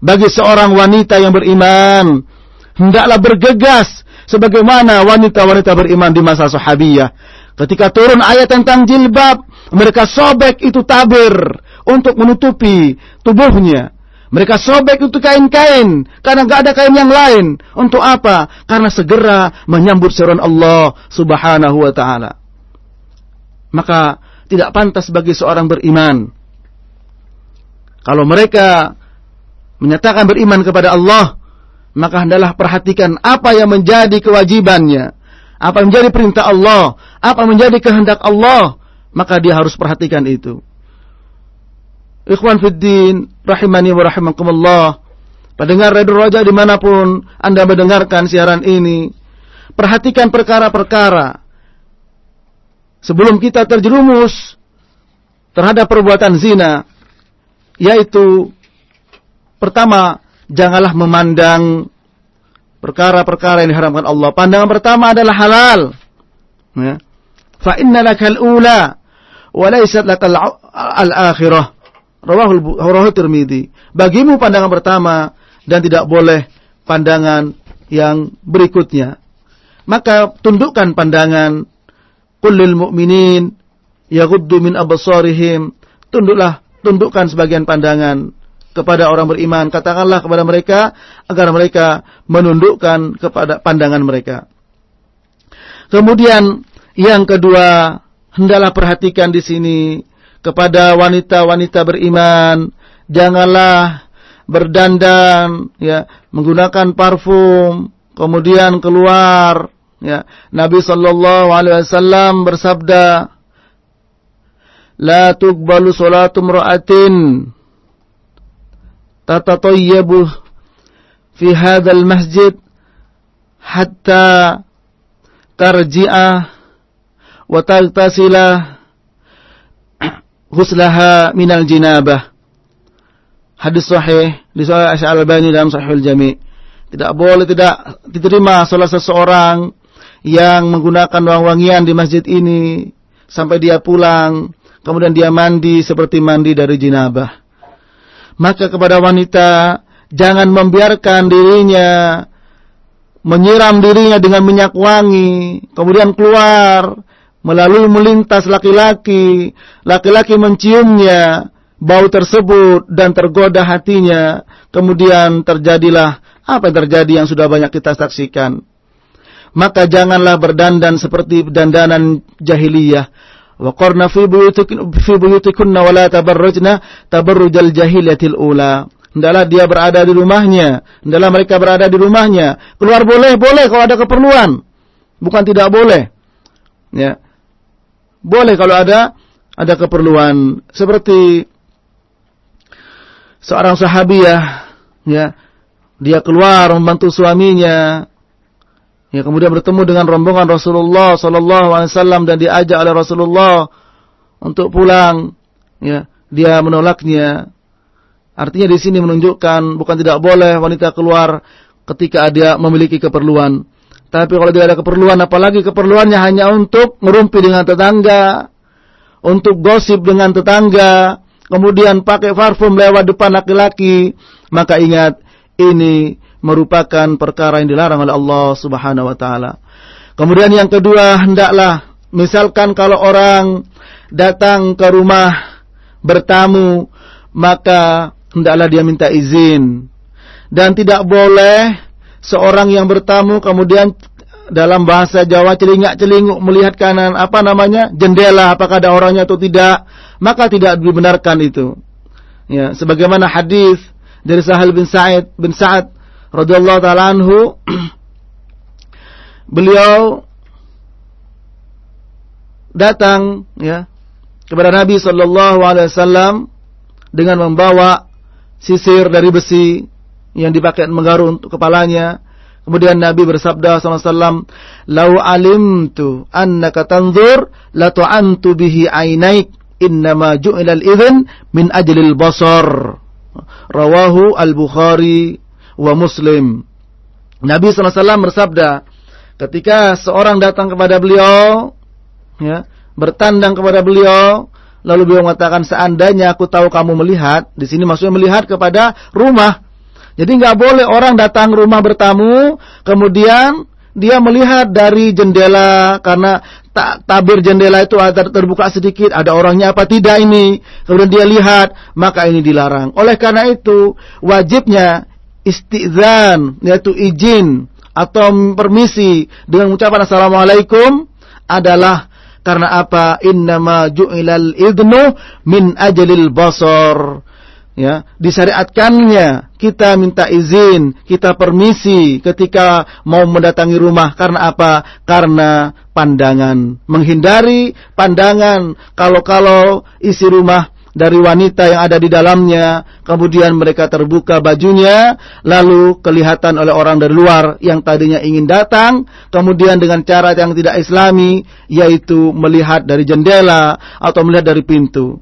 bagi seorang wanita yang beriman, hendaklah bergegas sebagaimana wanita-wanita beriman di masa sahabiyah. Ketika turun ayat tentang jilbab, mereka sobek itu tabir untuk menutupi tubuhnya. Mereka sobek itu kain-kain karena gak ada kain yang lain. Untuk apa? Karena segera menyambut seruan Allah Subhanahu wa taala. Maka tidak pantas bagi seorang beriman kalau mereka menyatakan beriman kepada Allah, maka hendaklah perhatikan apa yang menjadi kewajibannya, apa yang menjadi perintah Allah, apa yang menjadi kehendak Allah, maka dia harus perhatikan itu. Ikhwan Fiddin, rahimani wa rahimakumullah. Pendengar Radio Raja di mana pun Anda mendengarkan siaran ini. Perhatikan perkara-perkara. Sebelum kita terjerumus terhadap perbuatan zina. Yaitu, pertama, janganlah memandang perkara-perkara yang diharamkan Allah. Pandangan pertama adalah halal. Ya. Fa inna lakal ula wa laysat lakal al-akhirah. Rawahul Rawahu Tirmidzi. Bagimu pandangan pertama dan tidak boleh pandangan yang berikutnya. Maka tundukkan pandangan kullil mu'minin yaghuddu min absarihim. Tunduklah, tundukkan sebagian pandangan kepada orang beriman. Katakanlah kepada mereka agar mereka menundukkan kepada pandangan mereka. Kemudian yang kedua, hendaklah perhatikan di sini kepada wanita-wanita beriman, janganlah berdandan ya, menggunakan parfum, kemudian keluar ya. Nabi wasallam bersabda, "La tuqbalu salatu imra'atin tatatayyabu fi hadzal masjid hatta tarji'a wa tagtasila ghuslaha minal jinabah. Hadis sahih di Sahih Al-Albani dalam Sahihul Jami. Tidak boleh tidak diterima salah seseorang yang menggunakan wangian di masjid ini sampai dia pulang, kemudian dia mandi seperti mandi dari jinabah maka kepada wanita jangan membiarkan dirinya menyiram dirinya dengan minyak wangi, kemudian keluar melalui melintas laki-laki, laki-laki menciumnya, bau tersebut dan tergoda hatinya, kemudian terjadilah apa yang terjadi yang sudah banyak kita saksikan. Maka janganlah berdandan seperti dandanan jahiliyah Wa qarna fi buyutikunna wa la tabarrujna tabarrujal jahiliyatil ula. Hendaklah dia berada di rumahnya, hendaklah mereka berada di rumahnya. Keluar boleh, boleh kalau ada keperluan. Bukan tidak boleh. Ya. Boleh kalau ada ada keperluan seperti seorang sahabiah ya dia keluar membantu suaminya Ya, kemudian bertemu dengan rombongan Rasulullah sallallahu alaihi wasallam dan diajak oleh Rasulullah untuk pulang. Ya, dia menolaknya. Artinya di sini menunjukkan bukan tidak boleh wanita keluar ketika dia memiliki keperluan. Tapi kalau tidak ada keperluan, apalagi keperluannya hanya untuk merumpi dengan tetangga, untuk gosip dengan tetangga, kemudian pakai parfum lewat depan laki-laki, maka ingat ini merupakan perkara yang dilarang oleh Allah Subhanahu wa taala. Kemudian yang kedua, hendaklah misalkan kalau orang datang ke rumah bertamu, maka hendaklah dia minta izin. Dan tidak boleh seorang yang bertamu kemudian dalam bahasa Jawa celingak-celinguk melihat kanan apa namanya jendela apakah ada orangnya atau tidak maka tidak dibenarkan itu ya sebagaimana hadis dari Sahal bin Sa'id bin Sa'ad radhiyallahu taala anhu beliau datang ya kepada Nabi sallallahu alaihi wasallam dengan membawa sisir dari besi yang dipakai menggaru untuk kepalanya. Kemudian Nabi bersabda sallallahu "Lau alimtu annaka tanzur la tu'antu bihi ainaik innama ju'ila al-idhn min ajlil basar." Rawahu Al-Bukhari wa Muslim. Nabi SAW bersabda, ketika seorang datang kepada beliau, ya, bertandang kepada beliau, lalu beliau mengatakan, seandainya aku tahu kamu melihat, di sini maksudnya melihat kepada rumah. Jadi nggak boleh orang datang rumah bertamu, kemudian dia melihat dari jendela karena tak tabir jendela itu ada terbuka sedikit, ada orangnya apa tidak ini. Kemudian dia lihat, maka ini dilarang. Oleh karena itu, wajibnya istizan yaitu izin atau permisi dengan ucapan assalamualaikum adalah karena apa? Innama ju'ilal idnu min ajalil basar. Ya disyariatkannya kita minta izin kita permisi ketika mau mendatangi rumah. Karena apa? Karena pandangan. Menghindari pandangan. Kalau-kalau isi rumah dari wanita yang ada di dalamnya, kemudian mereka terbuka bajunya, lalu kelihatan oleh orang dari luar yang tadinya ingin datang, kemudian dengan cara yang tidak islami, yaitu melihat dari jendela atau melihat dari pintu.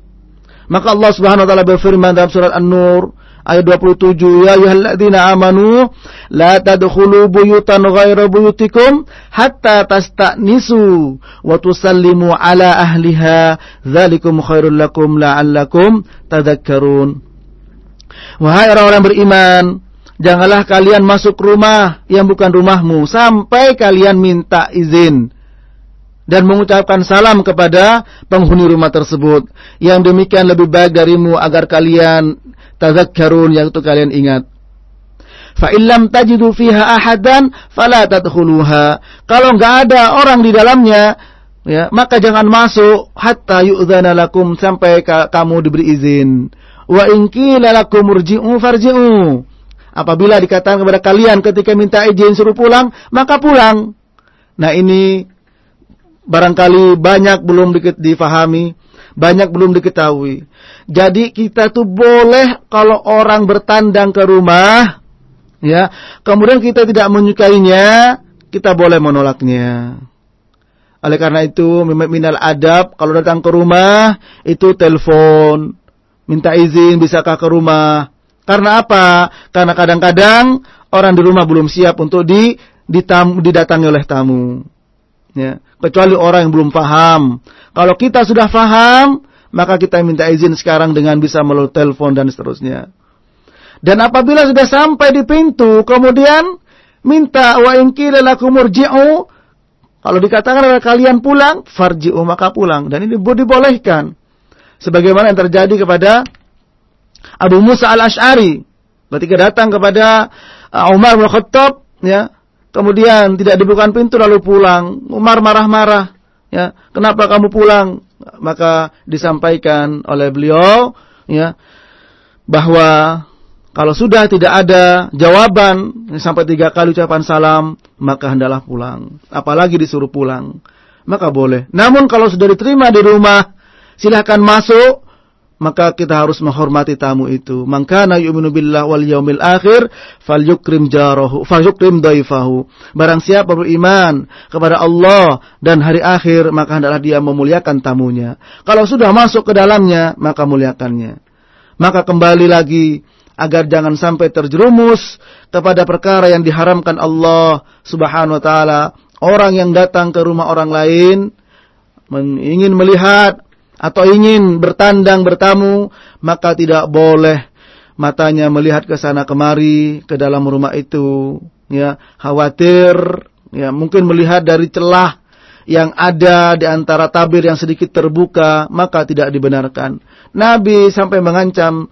Maka Allah Subhanahu wa taala berfirman dalam surat An-Nur ayat 27 ya ayyuhalladzina amanu la tadkhulu buyutan ghaira buyutikum hatta tasta'nisu wa tusallimu ala ahliha dzalikum khairul lakum la'allakum tadhakkarun Wahai orang-orang beriman janganlah kalian masuk rumah yang bukan rumahmu sampai kalian minta izin dan mengucapkan salam kepada penghuni rumah tersebut. Yang demikian lebih baik darimu agar kalian tazakkarun yaitu kalian ingat. Fa illam tajidu fiha ahadan fala tadkhuluha. Kalau enggak ada orang di dalamnya, ya, maka jangan masuk hatta yu'dzana lakum sampai ka kamu diberi izin. Wa in qila lakum urji'u farji'u. Apabila dikatakan kepada kalian ketika minta izin suruh pulang, maka pulang. Nah, ini barangkali banyak belum difahami banyak belum diketahui. Jadi kita tuh boleh kalau orang bertandang ke rumah, ya, kemudian kita tidak menyukainya, kita boleh menolaknya. Oleh karena itu, minal adab, kalau datang ke rumah, itu telepon, minta izin, bisakah ke rumah. Karena apa? Karena kadang-kadang orang di rumah belum siap untuk di, ditam, didatangi oleh tamu. Ya, kecuali orang yang belum paham. Kalau kita sudah paham, maka kita minta izin sekarang dengan bisa melalui telepon dan seterusnya. Dan apabila sudah sampai di pintu, kemudian minta wa in qila lakum urji'u, kalau dikatakan oleh kalian pulang, farji'u maka pulang dan ini dibolehkan. Sebagaimana yang terjadi kepada Abu Musa al-Ash'ari ketika datang kepada uh, Umar bin Khattab ya kemudian tidak dibukakan pintu lalu pulang. Umar marah-marah. Ya, kenapa kamu pulang? Maka disampaikan oleh beliau, ya, bahwa kalau sudah tidak ada jawaban sampai tiga kali ucapan salam, maka hendaklah pulang. Apalagi disuruh pulang, maka boleh. Namun kalau sudah diterima di rumah, silahkan masuk, maka kita harus menghormati tamu itu. Mangkana yu'minu billah wal yaumil akhir falyukrim jarahu falyukrim daifahu. Barang siapa beriman kepada Allah dan hari akhir maka hendaklah dia memuliakan tamunya. Kalau sudah masuk ke dalamnya maka muliakannya. Maka kembali lagi agar jangan sampai terjerumus kepada perkara yang diharamkan Allah Subhanahu wa taala. Orang yang datang ke rumah orang lain ingin melihat atau ingin bertandang bertamu, maka tidak boleh matanya melihat ke sana kemari ke dalam rumah itu, ya, khawatir ya mungkin melihat dari celah yang ada di antara tabir yang sedikit terbuka, maka tidak dibenarkan. Nabi sampai mengancam,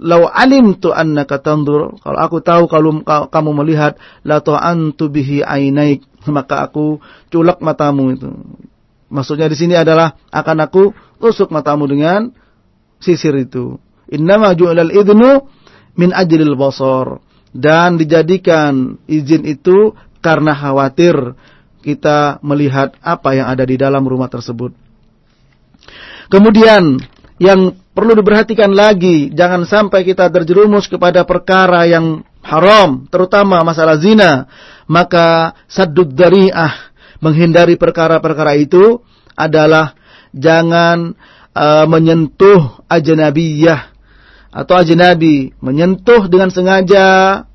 "Lau alim tu annaka tandur." Kalau aku tahu kalau kamu melihat, la antu bihi ainaik, maka aku culak matamu itu. Maksudnya di sini adalah akan aku tusuk matamu dengan sisir itu. Innama ju'alal idnu min ajlil basar dan dijadikan izin itu karena khawatir kita melihat apa yang ada di dalam rumah tersebut. Kemudian yang perlu diperhatikan lagi, jangan sampai kita terjerumus kepada perkara yang haram, terutama masalah zina. Maka saddud dari'ah, menghindari perkara-perkara itu adalah jangan uh, menyentuh ajnabiyah atau ajnabi, menyentuh dengan sengaja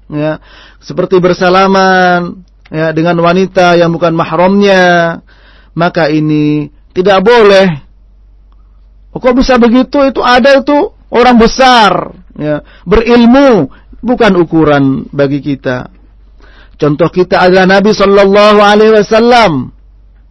ya, seperti bersalaman ya dengan wanita yang bukan mahramnya, maka ini tidak boleh. Oh, kok bisa begitu? Itu ada itu orang besar ya, berilmu bukan ukuran bagi kita. Contoh kita adalah Nabi Shallallahu Alaihi Wasallam.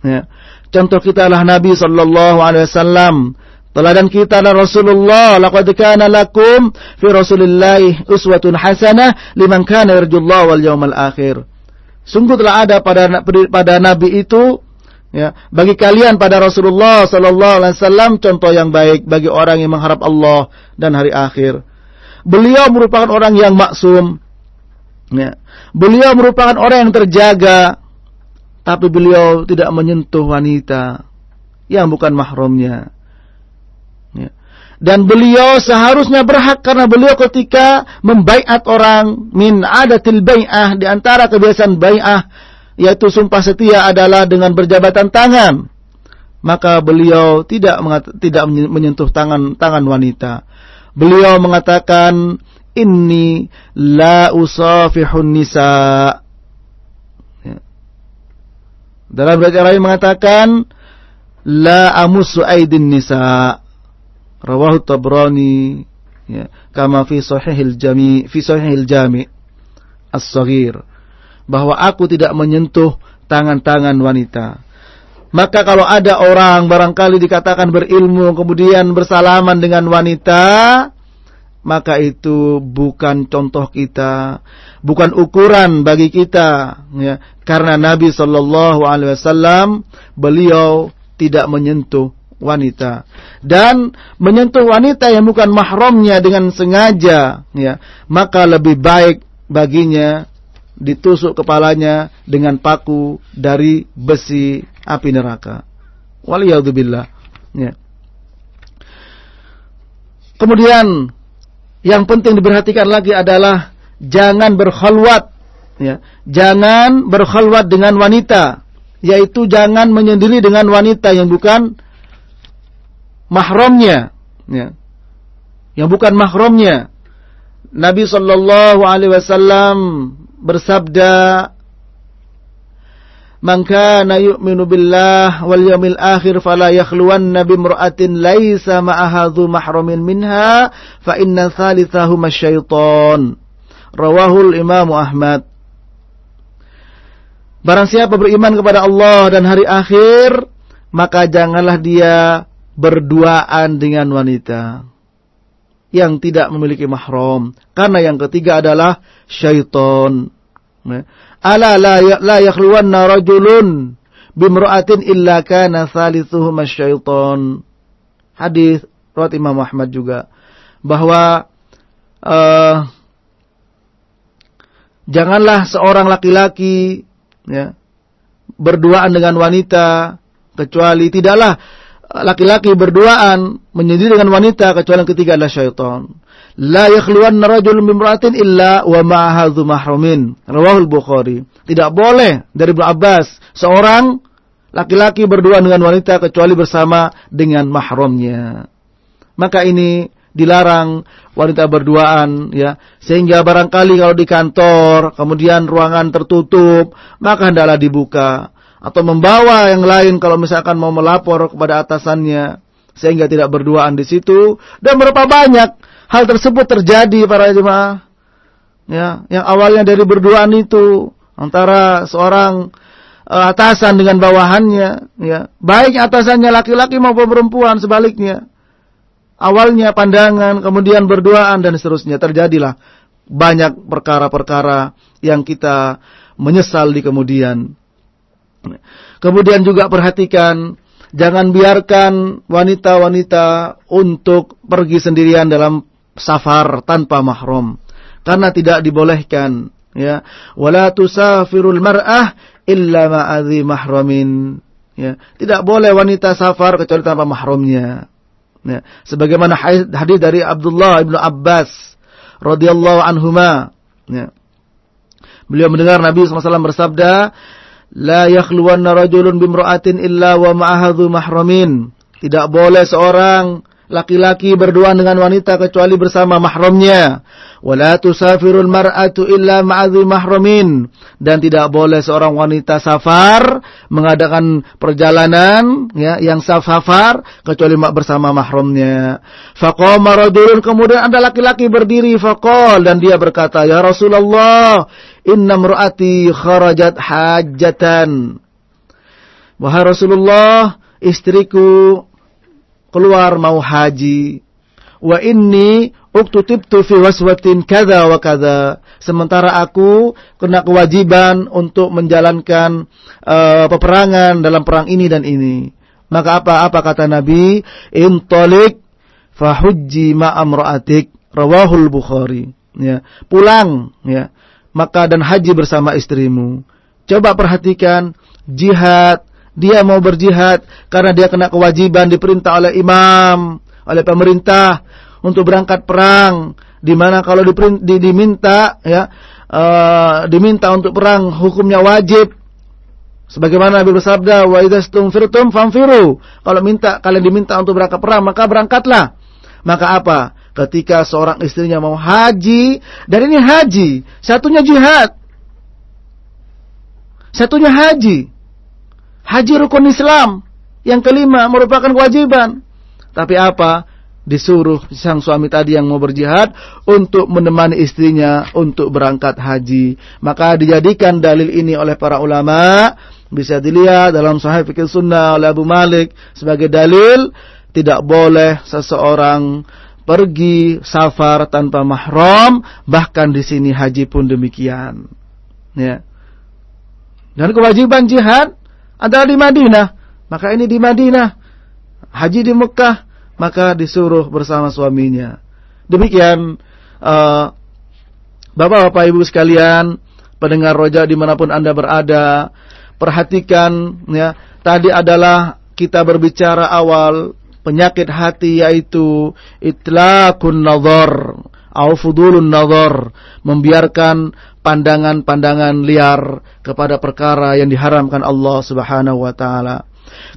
Ya. Contoh kita adalah Nabi Sallallahu Alaihi Wasallam. Teladan kita adalah Rasulullah. Laqad kana lakum fi Rasulillah uswatun hasanah liman kana yarjullah wal yawmal akhir. Sungguh telah ada pada pada Nabi itu ya bagi kalian pada Rasulullah sallallahu alaihi wasallam contoh yang baik bagi orang yang mengharap Allah dan hari akhir. Beliau merupakan orang yang maksum. Ya. Beliau merupakan orang yang terjaga, tapi beliau tidak menyentuh wanita yang bukan mahramnya. Ya. Dan beliau seharusnya berhak karena beliau ketika membaiat orang min adatil bai'ah di antara kebiasaan bai'ah yaitu sumpah setia adalah dengan berjabatan tangan. Maka beliau tidak tidak menyentuh tangan tangan wanita. Beliau mengatakan inni la usafihun nisa. Dalam riwayat lain mengatakan la amusu aidin nisa. Rawahu Tabrani ya, kama fi sahihil jami fi sahihil jami as-saghir bahwa aku tidak menyentuh tangan-tangan wanita. Maka kalau ada orang barangkali dikatakan berilmu kemudian bersalaman dengan wanita, maka itu bukan contoh kita, bukan ukuran bagi kita, ya. Karena Nabi Wasallam beliau tidak menyentuh wanita dan menyentuh wanita yang bukan mahramnya dengan sengaja, ya. Maka lebih baik baginya ditusuk kepalanya dengan paku dari besi api neraka. Waliyadzubillah. Ya. Kemudian yang penting diperhatikan lagi adalah jangan berkhalwat ya. Jangan berkhalwat dengan wanita, yaitu jangan menyendiri dengan wanita yang bukan mahramnya ya. Yang bukan mahramnya. Nabi wasallam bersabda Man kana yu'minu billah wal yawmil akhir fala yakhluwanna bimra'atin laisa ma'aha dhu mahramin minha fa inna thalithahu masyaiton. Rawahul Imam Ahmad. Barang siapa beriman kepada Allah dan hari akhir, maka janganlah dia berduaan dengan wanita yang tidak memiliki mahram. Karena yang ketiga adalah syaitan. Ala la, ya, la yakhluwanna rajulun bimra'atin illa kana thalithuhum syaitan. Hadis riwayat Imam Ahmad juga bahwa uh, janganlah seorang laki-laki ya berduaan dengan wanita kecuali tidaklah laki-laki berduaan menyendiri dengan wanita kecuali yang ketiga adalah syaitan la yakhluwanna rajulun bimra'atin illa wa ma'aha dzu mahramin. Rawahul Bukhari. Tidak boleh dari Ibnu Abbas seorang laki-laki berdua dengan wanita kecuali bersama dengan mahramnya. Maka ini dilarang wanita berduaan ya sehingga barangkali kalau di kantor kemudian ruangan tertutup maka hendaklah dibuka atau membawa yang lain kalau misalkan mau melapor kepada atasannya sehingga tidak berduaan di situ dan berapa banyak hal tersebut terjadi para jemaah. Ya, yang awalnya dari berduaan itu antara seorang uh, atasan dengan bawahannya, ya. Baik atasannya laki-laki maupun perempuan sebaliknya. Awalnya pandangan, kemudian berduaan dan seterusnya terjadilah banyak perkara-perkara yang kita menyesal di kemudian. Kemudian juga perhatikan jangan biarkan wanita-wanita untuk pergi sendirian dalam safar tanpa mahram karena tidak dibolehkan ya. Wala tusafirul mar'ah illa ma'adhi mahramin ya. Tidak boleh wanita safar kecuali tanpa mahramnya ya. Sebagaimana hadis dari Abdullah ibnu Abbas radhiyallahu anhuma ya. Beliau mendengar Nabi SAW bersabda la yakhluwanna rajulun bimra'atin illa wa ma'ahadhu mahramin tidak boleh seorang laki-laki berdua dengan wanita kecuali bersama mahramnya. Wala tusafirul mar'atu illa ma'adhi mahramin. Dan tidak boleh seorang wanita safar mengadakan perjalanan ya yang safar kecuali bersama mahramnya. Faqama rajulun kemudian ada laki-laki berdiri faqal dan dia berkata, "Ya Rasulullah, inna mar'ati kharajat hajatan." Wahai Rasulullah, istriku keluar mau haji. Wa inni uktutibtu fi waswatin kada wa kada. Sementara aku kena kewajiban untuk menjalankan uh, peperangan dalam perang ini dan ini. Maka apa apa kata Nabi? Intolik fahujji ma'amra'atik. Rawahul Bukhari. Ya, pulang ya. Maka dan haji bersama istrimu. Coba perhatikan jihad dia mau berjihad karena dia kena kewajiban diperintah oleh imam, oleh pemerintah untuk berangkat perang. Di mana kalau diminta ya uh, diminta untuk perang hukumnya wajib. Sebagaimana Nabi bersabda, "Wa idzastumfirtum famfiru." Kalau minta kalian diminta untuk berangkat perang, maka berangkatlah. Maka apa? Ketika seorang istrinya mau haji dan ini haji, satunya jihad. Satunya haji. Haji rukun Islam. Yang kelima merupakan kewajiban. Tapi apa? Disuruh sang suami tadi yang mau berjihad untuk menemani istrinya untuk berangkat haji. Maka dijadikan dalil ini oleh para ulama bisa dilihat dalam Sahih Fikih Sunnah oleh Abu Malik sebagai dalil tidak boleh seseorang pergi safar tanpa mahram bahkan di sini haji pun demikian. Ya. Dan kewajiban jihad adalah di Madinah. Maka ini di Madinah. Haji di Mekah. Maka disuruh bersama suaminya. Demikian. Uh, Bapak-bapak ibu sekalian. Pendengar roja di mana pun anda berada. Perhatikan. ya Tadi adalah kita berbicara awal. Penyakit hati yaitu. Itlakun nazar. Aufudulun nazar. Membiarkan pandangan-pandangan liar kepada perkara yang diharamkan Allah Subhanahu wa taala.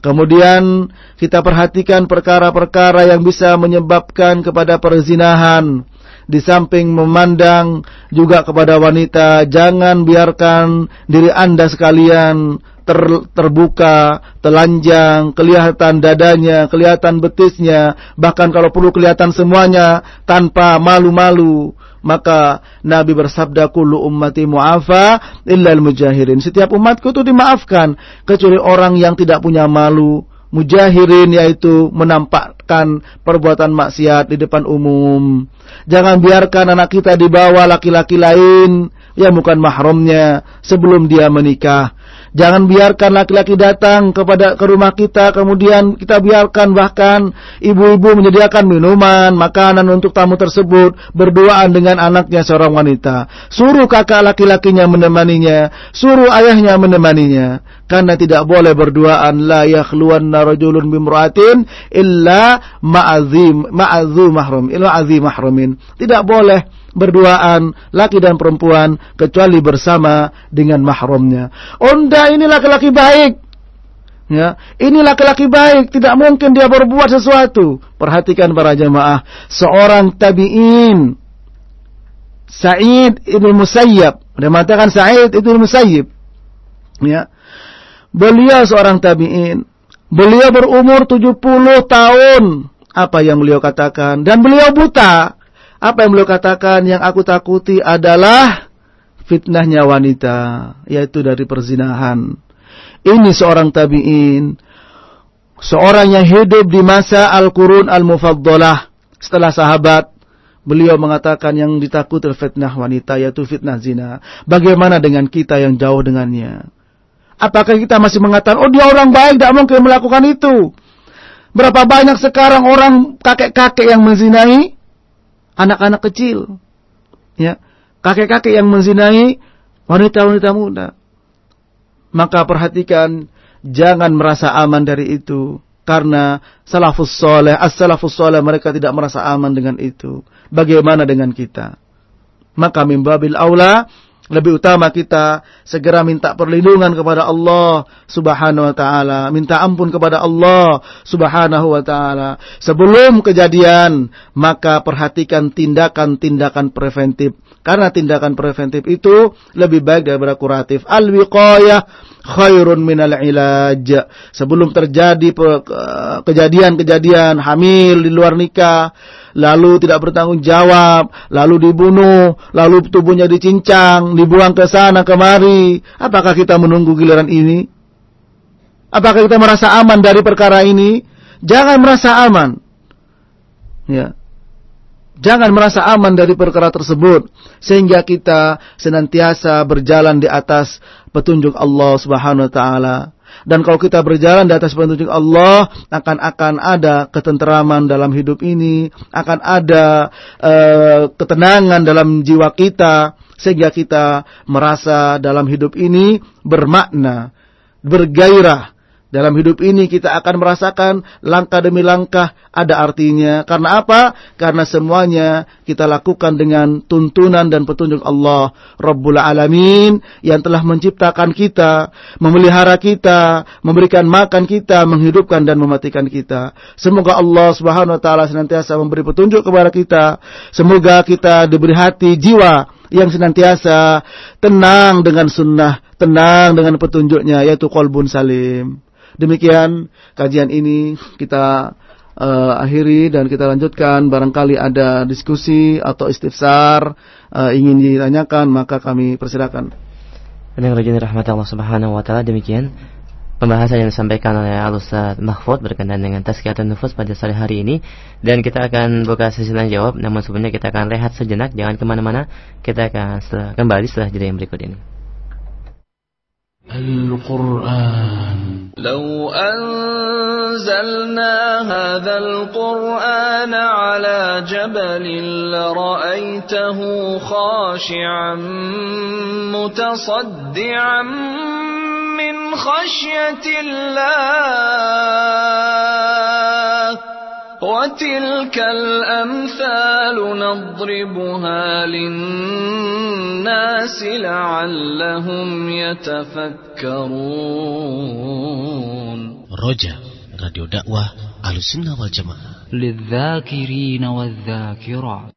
Kemudian kita perhatikan perkara-perkara yang bisa menyebabkan kepada perzinahan. Di samping memandang juga kepada wanita, jangan biarkan diri Anda sekalian ter, terbuka, telanjang, kelihatan dadanya, kelihatan betisnya, bahkan kalau perlu kelihatan semuanya tanpa malu-malu maka Nabi bersabda kullu ummati mu'afa illa al-mujahirin. Setiap umatku itu dimaafkan kecuali orang yang tidak punya malu. Mujahirin yaitu menampakkan perbuatan maksiat di depan umum. Jangan biarkan anak kita dibawa laki-laki lain yang bukan mahramnya sebelum dia menikah. Jangan biarkan laki-laki datang kepada ke rumah kita kemudian kita biarkan bahkan ibu-ibu menyediakan minuman, makanan untuk tamu tersebut berduaan dengan anaknya seorang wanita. Suruh kakak laki-lakinya menemaninya, suruh ayahnya menemaninya. Karena tidak boleh berduaan la yakhluwanna rajulun bimra'atin illa ma'azim ma'azu mahrum illa azim mahrumin. Tidak boleh berduaan laki dan perempuan kecuali bersama dengan mahramnya. Onda ini laki-laki baik. Ya, ini laki-laki baik, tidak mungkin dia berbuat sesuatu. Perhatikan para jemaah, seorang tabi'in Sa'id ibn Musayyab, dia mengatakan Sa'id ibn Musayyib. Ya. Beliau seorang tabi'in. Beliau berumur 70 tahun. Apa yang beliau katakan? Dan beliau buta. Apa yang beliau katakan yang aku takuti adalah fitnahnya wanita, yaitu dari perzinahan. Ini seorang tabi'in, seorang yang hidup di masa Al-Qurun Al-Mufaddalah. Setelah sahabat, beliau mengatakan yang ditakuti fitnah wanita, yaitu fitnah zina. Bagaimana dengan kita yang jauh dengannya? Apakah kita masih mengatakan, oh dia orang baik, tidak mungkin melakukan itu. Berapa banyak sekarang orang kakek-kakek yang menzinai? Anak-anak kecil. Ya, kakek-kakek yang menzinai wanita-wanita muda. Maka perhatikan jangan merasa aman dari itu karena salafus soleh, as-salafus soleh mereka tidak merasa aman dengan itu. Bagaimana dengan kita? Maka mimbabil aula lebih utama kita segera minta perlindungan kepada Allah Subhanahu wa taala, minta ampun kepada Allah Subhanahu wa taala. Sebelum kejadian, maka perhatikan tindakan-tindakan preventif. Karena tindakan preventif itu lebih baik daripada kuratif. Al-wiqayah khairun minal ilaj. Sebelum terjadi kejadian-kejadian hamil di luar nikah, lalu tidak bertanggung jawab, lalu dibunuh, lalu tubuhnya dicincang, dibuang ke sana kemari. Apakah kita menunggu giliran ini? Apakah kita merasa aman dari perkara ini? Jangan merasa aman. Ya. Jangan merasa aman dari perkara tersebut sehingga kita senantiasa berjalan di atas petunjuk Allah Subhanahu wa taala. Dan kalau kita berjalan di atas petunjuk Allah, akan akan ada ketenteraman dalam hidup ini, akan ada uh, ketenangan dalam jiwa kita, sehingga kita merasa dalam hidup ini bermakna, bergairah, Dalam hidup ini kita akan merasakan langkah demi langkah ada artinya. Karena apa? Karena semuanya kita lakukan dengan tuntunan dan petunjuk Allah Rabbul Alamin yang telah menciptakan kita, memelihara kita, memberikan makan kita, menghidupkan dan mematikan kita. Semoga Allah Subhanahu wa taala senantiasa memberi petunjuk kepada kita. Semoga kita diberi hati jiwa yang senantiasa tenang dengan sunnah, tenang dengan petunjuknya yaitu kolbun salim. Demikian kajian ini kita uh, akhiri dan kita lanjutkan. Barangkali ada diskusi atau istifsar uh, ingin ditanyakan maka kami persilakan. Dengan rajin rahmat Allah Subhanahu wa taala demikian pembahasan yang disampaikan oleh Al-Ustaz Mahfud berkenaan dengan tazkiyatun nufus pada sore hari ini dan kita akan buka sesi tanya jawab namun sebelumnya kita akan rehat sejenak jangan ke mana-mana kita akan kembali setelah jeda yang berikut ini القرآن. لو أنزلنا هذا القرآن على جبل لرأيته خاشعا متصدعا من خشية الله. وتلك الأمثال نضربها للناس لعلهم يتفكرون. رجاء راديو دعوة على السنة والجماعة. للذاكرين والذاكرات.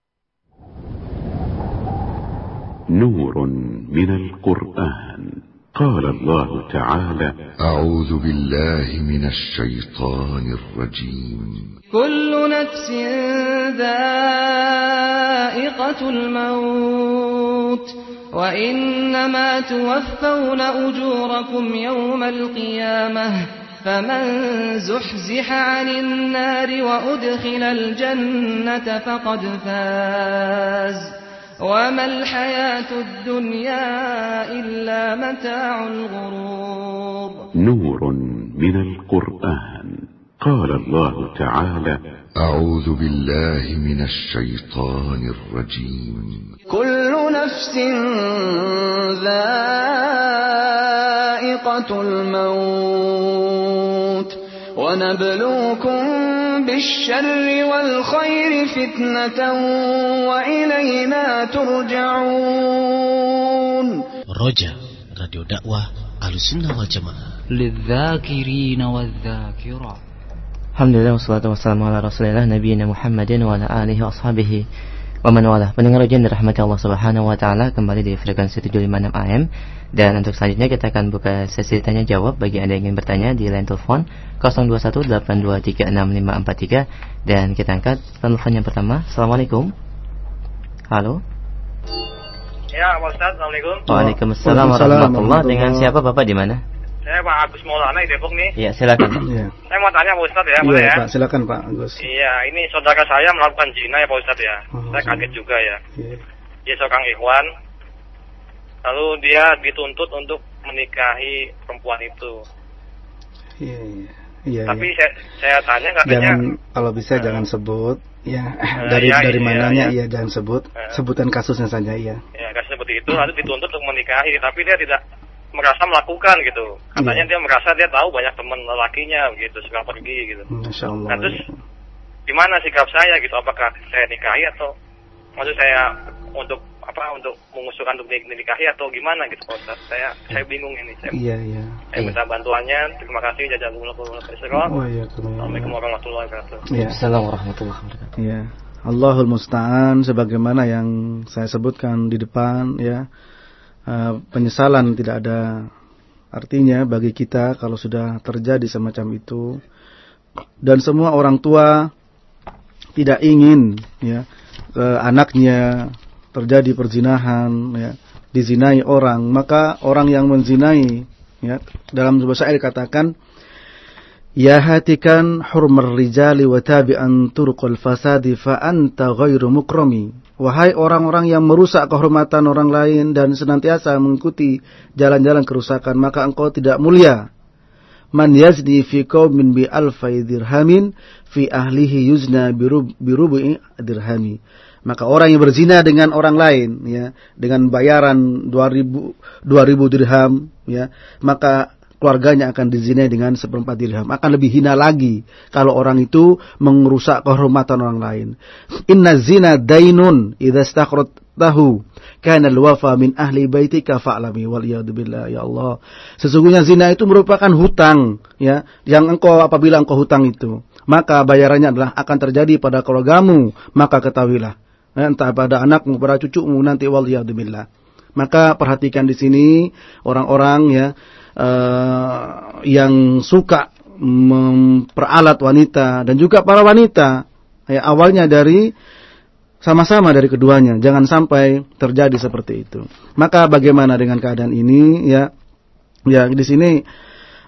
نور من القرآن. قال الله تعالى أعوذ بالله من الشيطان الرجيم. كل نفس ذائقة الموت وإنما توفون أجوركم يوم القيامة فمن زحزح عن النار وأدخل الجنة فقد فاز. وما الحياة الدنيا إلا متاع الغرور نور من القرآن. قال الله تعالى أعوذ بالله من الشيطان الرجيم. كل نفس ذائقة الموت ونبلوكم بالشر والخير فتنة وإلينا ترجعون رجا راديو دعوة أهل السنة والجماعة للذاكرين والذاكرات. الحمد لله والصلاة والسلام على رسول الله نبينا محمد وعلى آله وأصحابه wa man wala. Pendengar ujian dirahmati Allah Subhanahu wa taala kembali di frekuensi 756 AM dan untuk selanjutnya kita akan buka sesi tanya jawab bagi Anda yang ingin bertanya di line telepon 0218236543 dan kita angkat telepon yang pertama. Assalamualaikum. Halo. Ya, Pak Ustaz, Assalamualaikum. Waalaikumsalam warahmatullahi Dengan siapa Bapak di mana? Saya Pak Agus Maulana di Depok nih. Iya, silakan. Iya. Saya mau tanya Pak Ustaz ya, Iya, boleh ya? Pak, silakan Pak Agus. Iya, ini saudara saya melakukan zina ya Pak Ustaz ya. Oh, saya kaget juga ya. Iya. Dia seorang ikhwan. Lalu dia dituntut untuk menikahi perempuan itu. Iya, iya. Iya, Tapi iya. saya, saya tanya katanya Jangan kalau bisa jangan sebut ya Eh, dari iya, dari iya, mananya iya. iya jangan sebut Eh. sebutan kasusnya saja iya. ya kasih seperti itu lalu dituntut untuk menikahi tapi dia tidak merasa melakukan gitu. Katanya Iya. dia merasa dia tahu banyak teman lelakinya begitu suka pergi gitu. Masya Allah. Nah, terus gimana sikap saya gitu apakah saya nikahi atau maksud saya untuk apa untuk mengusulkan untuk nik- nikahi atau gimana gitu Pak Ustaz saya saya bingung ini saya, Iya, iya. saya minta bantuannya terima kasih jazakumullah khairan Oh iya, Assalamualaikum warahmatullahi wabarakatuh Iya. Assalamualaikum warahmatullahi wabarakatuh. Iya. Allahul musta'an sebagaimana yang saya sebutkan di depan ya. Eh, penyesalan tidak ada artinya bagi kita kalau sudah terjadi semacam itu. Dan semua orang tua tidak ingin ya ke anaknya terjadi perzinahan ya, dizinai orang, maka orang yang menzinai ya dalam sebuah syair katakan Ya hatikan hurmar rijali wa tabi'an turuqul fasadi fa anta ghairu mukrami. Wahai orang-orang yang merusak kehormatan orang lain dan senantiasa mengikuti jalan-jalan kerusakan, maka engkau tidak mulia. Man yazni fi qaumin bi alfai dirhamin fi ahlihi yuzna birub, birubu'i dirhami. Maka orang yang berzina dengan orang lain ya, dengan bayaran 2000 2000 dirham ya, maka keluarganya akan dizinai dengan seperempat dirham. Akan lebih hina lagi kalau orang itu merusak kehormatan orang lain. Inna zina dainun idza tahu kana al-wafa min ahli baitika fa'lami wal billah ya Allah. Sesungguhnya zina itu merupakan hutang ya yang engkau apabila engkau hutang itu maka bayarannya adalah akan terjadi pada keluargamu maka ketahuilah ya, entah pada anakmu pada cucumu nanti wal billah. Maka perhatikan di sini orang-orang ya uh, yang suka memperalat wanita dan juga para wanita ya awalnya dari sama-sama dari keduanya. Jangan sampai terjadi seperti itu. Maka bagaimana dengan keadaan ini? Ya ya di sini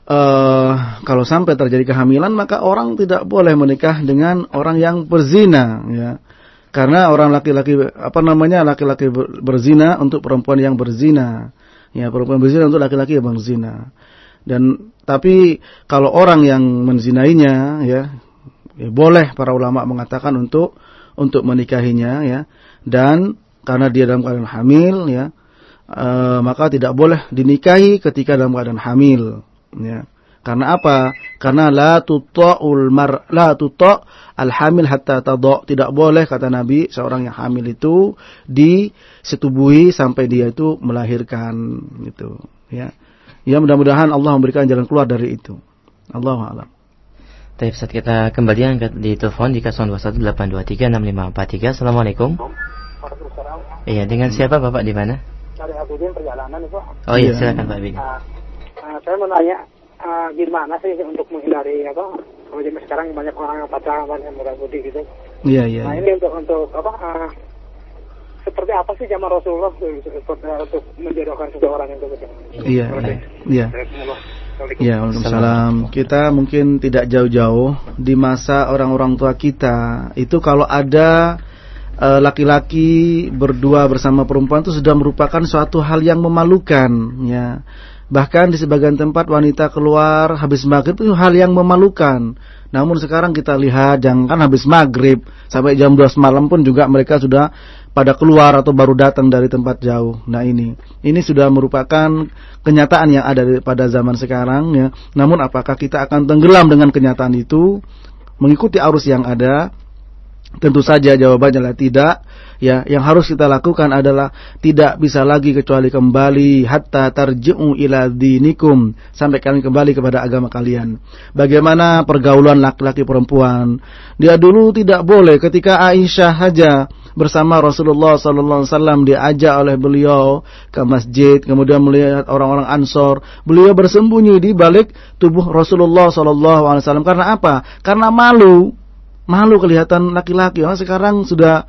uh, kalau sampai terjadi kehamilan maka orang tidak boleh menikah dengan orang yang berzina ya. Karena orang laki-laki apa namanya laki-laki berzina untuk perempuan yang berzina ya perempuan berzina untuk laki-laki yang berzina dan tapi kalau orang yang menzinainya ya, ya boleh para ulama mengatakan untuk untuk menikahinya ya. Dan karena dia dalam keadaan hamil ya e, maka tidak boleh dinikahi ketika dalam keadaan hamil ya. Karena apa? Karena la tuta'ul mar la tuta' al hamil hatta tada tidak boleh kata Nabi seorang yang hamil itu disetubuhi sampai dia itu melahirkan gitu ya Ya mudah-mudahan Allah memberikan jalan keluar dari itu. Allah alam. Baik, saat kita kembali angkat di telepon di 0218236543. Assalamualaikum. Iya, dengan siapa Bapak di mana? Dari Abidin perjalanan itu. Oh iya, silakan Pak Abidin. Uh, uh, saya mau nanya uh, gimana sih untuk menghindari apa? Kalau zaman sekarang banyak orang yang pacaran yang muda gitu. Iya, iya. Nah, ini untuk untuk apa? Uh, seperti apa sih zaman Rasulullah untuk menjodohkan seseorang itu? Iya, iya. Ya, Waalaikumsalam. Kita mungkin tidak jauh-jauh di masa orang-orang tua kita itu kalau ada eh, laki-laki uh, berdua bersama perempuan itu sudah merupakan suatu hal yang memalukan, ya. Bahkan di sebagian tempat wanita keluar habis maghrib itu hal yang memalukan. Namun sekarang kita lihat jangan habis maghrib sampai jam 12 malam pun juga mereka sudah pada keluar atau baru datang dari tempat jauh. Nah ini, ini sudah merupakan kenyataan yang ada pada zaman sekarang ya. Namun apakah kita akan tenggelam dengan kenyataan itu, mengikuti arus yang ada? Tentu saja jawabannya adalah tidak. Ya, yang harus kita lakukan adalah tidak bisa lagi kecuali kembali hatta tarji'u ila dinikum sampai kalian kembali kepada agama kalian. Bagaimana pergaulan laki-laki perempuan? Dia dulu tidak boleh ketika Aisyah saja bersama Rasulullah sallallahu alaihi wasallam diajak oleh beliau ke masjid, kemudian melihat orang-orang Ansor, beliau bersembunyi di balik tubuh Rasulullah sallallahu alaihi wasallam karena apa? Karena malu malu kelihatan laki-laki. Orang sekarang sudah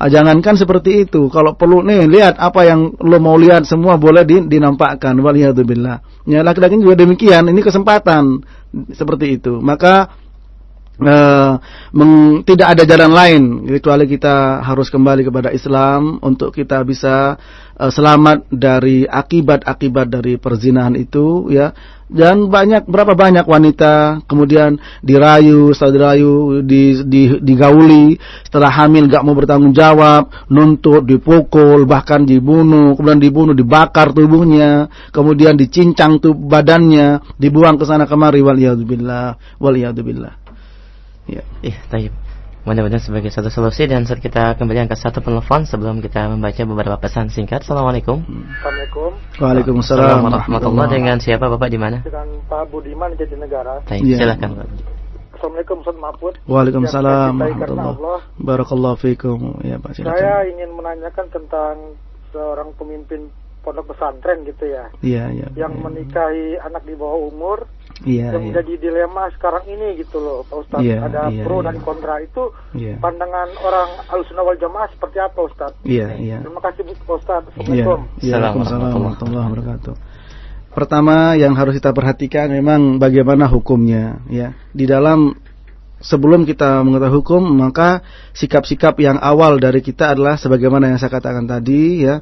ah, jangankan seperti itu. Kalau perlu nih lihat apa yang lo mau lihat semua boleh dinampakkan. Waliyadzubillah. Ya laki-laki juga demikian. Ini kesempatan seperti itu. Maka Uh, meng, tidak ada jalan lain kecuali kita harus kembali kepada Islam untuk kita bisa uh, selamat dari akibat-akibat dari perzinahan itu ya. Dan banyak berapa banyak wanita kemudian dirayu setelah dirayu di, di, digauli setelah hamil gak mau bertanggung jawab nuntut dipukul bahkan dibunuh kemudian dibunuh dibakar tubuhnya kemudian dicincang tuh badannya dibuang ke sana kemari wal waliyadzubillah Ya. Iya, taib. Mudah-mudahan sebagai satu solusi dan saat kita kembali angkat satu penelpon sebelum kita membaca beberapa pesan singkat. Assalamualaikum. Assalamualaikum. Waalaikumsalam warahmatullahi Dengan siapa Bapak di mana? Dengan Pak Budiman di Negara. Taib, ya. silakan Pak. Assalamualaikum Ustaz Mahfud. Waalaikumsalam warahmatullahi Barakallahu fiikum. Ya, Pak, silakan. Saya ingin menanyakan tentang seorang pemimpin pondok pesantren gitu ya. Iya, iya. Yang ya. menikahi anak di bawah umur Iya, yang iya. menjadi dilema sekarang ini gitu loh Pak Ustadz iya, ada iya, pro iya. dan kontra itu iya. pandangan orang alusunah wal jamaah seperti apa Ustadz iya iya terima kasih Pak Ustadz iya. Assalamualaikum iya. Waalaikumsalam warahmatullahi wabarakatuh pertama yang harus kita perhatikan memang bagaimana hukumnya ya di dalam sebelum kita mengetahui hukum maka sikap-sikap yang awal dari kita adalah sebagaimana yang saya katakan tadi ya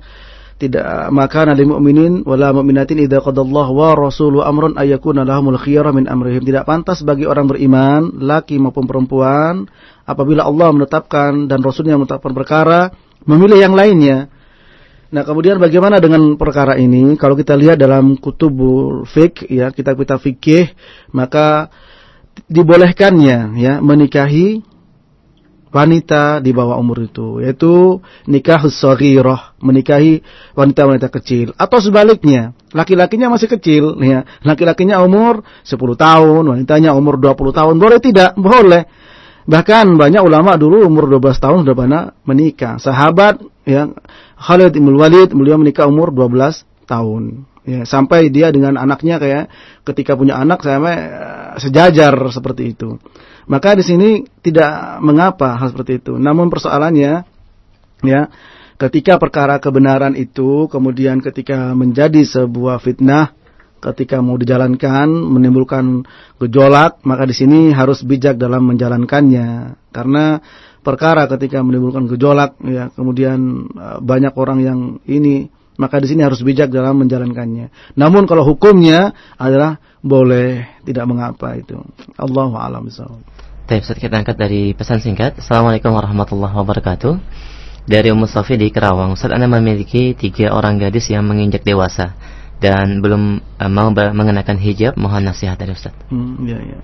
tidak maka nabi mukminin wala mukminatin idza qadallahu wa rasulu amrun ayyakuna lahumul khiyara min amrihim tidak pantas bagi orang beriman laki maupun perempuan apabila Allah menetapkan dan rasulnya menetapkan perkara memilih yang lainnya Nah, kemudian bagaimana dengan perkara ini? Kalau kita lihat dalam kutubul fik ya, kitab-kitab fikih, maka dibolehkannya ya menikahi wanita di bawah umur itu, yaitu nikah shaghirah, menikahi wanita-wanita kecil atau sebaliknya, laki-lakinya masih kecil ya, laki-lakinya umur 10 tahun, wanitanya umur 20 tahun, boleh tidak? Boleh. Bahkan banyak ulama dulu umur 12 tahun sudah pernah menikah. Sahabat ya Khalid bin Walid beliau menikah umur 12 tahun. Ya, sampai dia dengan anaknya kayak ketika punya anak sampai uh, sejajar seperti itu. Maka di sini tidak mengapa hal seperti itu. Namun persoalannya ya, ketika perkara kebenaran itu kemudian ketika menjadi sebuah fitnah ketika mau dijalankan menimbulkan gejolak, maka di sini harus bijak dalam menjalankannya. Karena perkara ketika menimbulkan gejolak ya, kemudian uh, banyak orang yang ini maka di sini harus bijak dalam menjalankannya. Namun kalau hukumnya adalah boleh, tidak mengapa itu. Allahu a'lam Ustaz kita angkat dari pesan singkat. Assalamualaikum warahmatullahi wabarakatuh. Dari Ummu Safi di Kerawang, Ustaz Anda memiliki tiga orang gadis yang menginjak dewasa dan belum uh, mau mengenakan hijab. Mohon nasihat dari Ustaz. Hmm, ya, ya.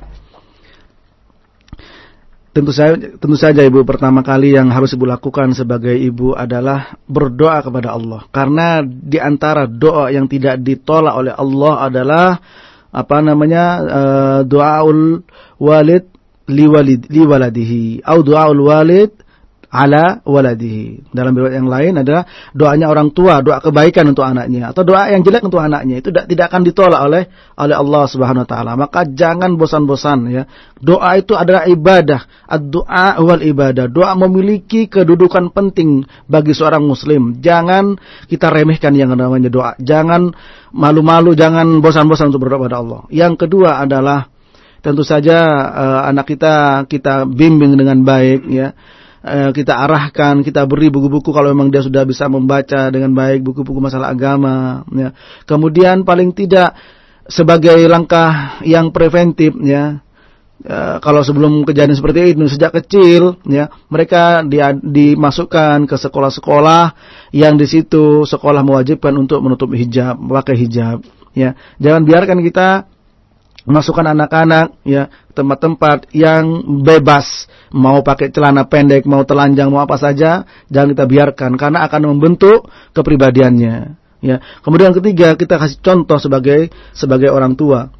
Tentu saja, tentu saja ibu pertama kali yang harus ibu lakukan sebagai ibu adalah berdoa kepada Allah. Karena di antara doa yang tidak ditolak oleh Allah adalah apa namanya uh, doaul walid liwalid liwaladihi atau doaul walid ala waladihi. Dalam riwayat yang lain adalah doanya orang tua, doa kebaikan untuk anaknya atau doa yang jelek untuk anaknya itu tidak, akan ditolak oleh oleh Allah Subhanahu wa taala. Maka jangan bosan-bosan ya. Doa itu adalah ibadah. Ad-du'a wal ibadah. Doa memiliki kedudukan penting bagi seorang muslim. Jangan kita remehkan yang namanya doa. Jangan malu-malu, jangan bosan-bosan untuk berdoa pada Allah. Yang kedua adalah tentu saja uh, anak kita kita bimbing dengan baik ya Eh, kita arahkan, kita beri buku-buku kalau memang dia sudah bisa membaca dengan baik buku-buku masalah agama. Ya. Kemudian paling tidak sebagai langkah yang preventif, ya, Ya, kalau sebelum kejadian seperti itu sejak kecil ya mereka di, dimasukkan ke sekolah-sekolah yang di situ sekolah mewajibkan untuk menutup hijab memakai hijab ya jangan biarkan kita masukkan anak-anak ya tempat-tempat yang bebas. Mau pakai celana pendek mau telanjang mau apa saja jangan kita biarkan karena akan membentuk kepribadiannya ya. Kemudian ketiga kita kasih contoh sebagai sebagai orang tua.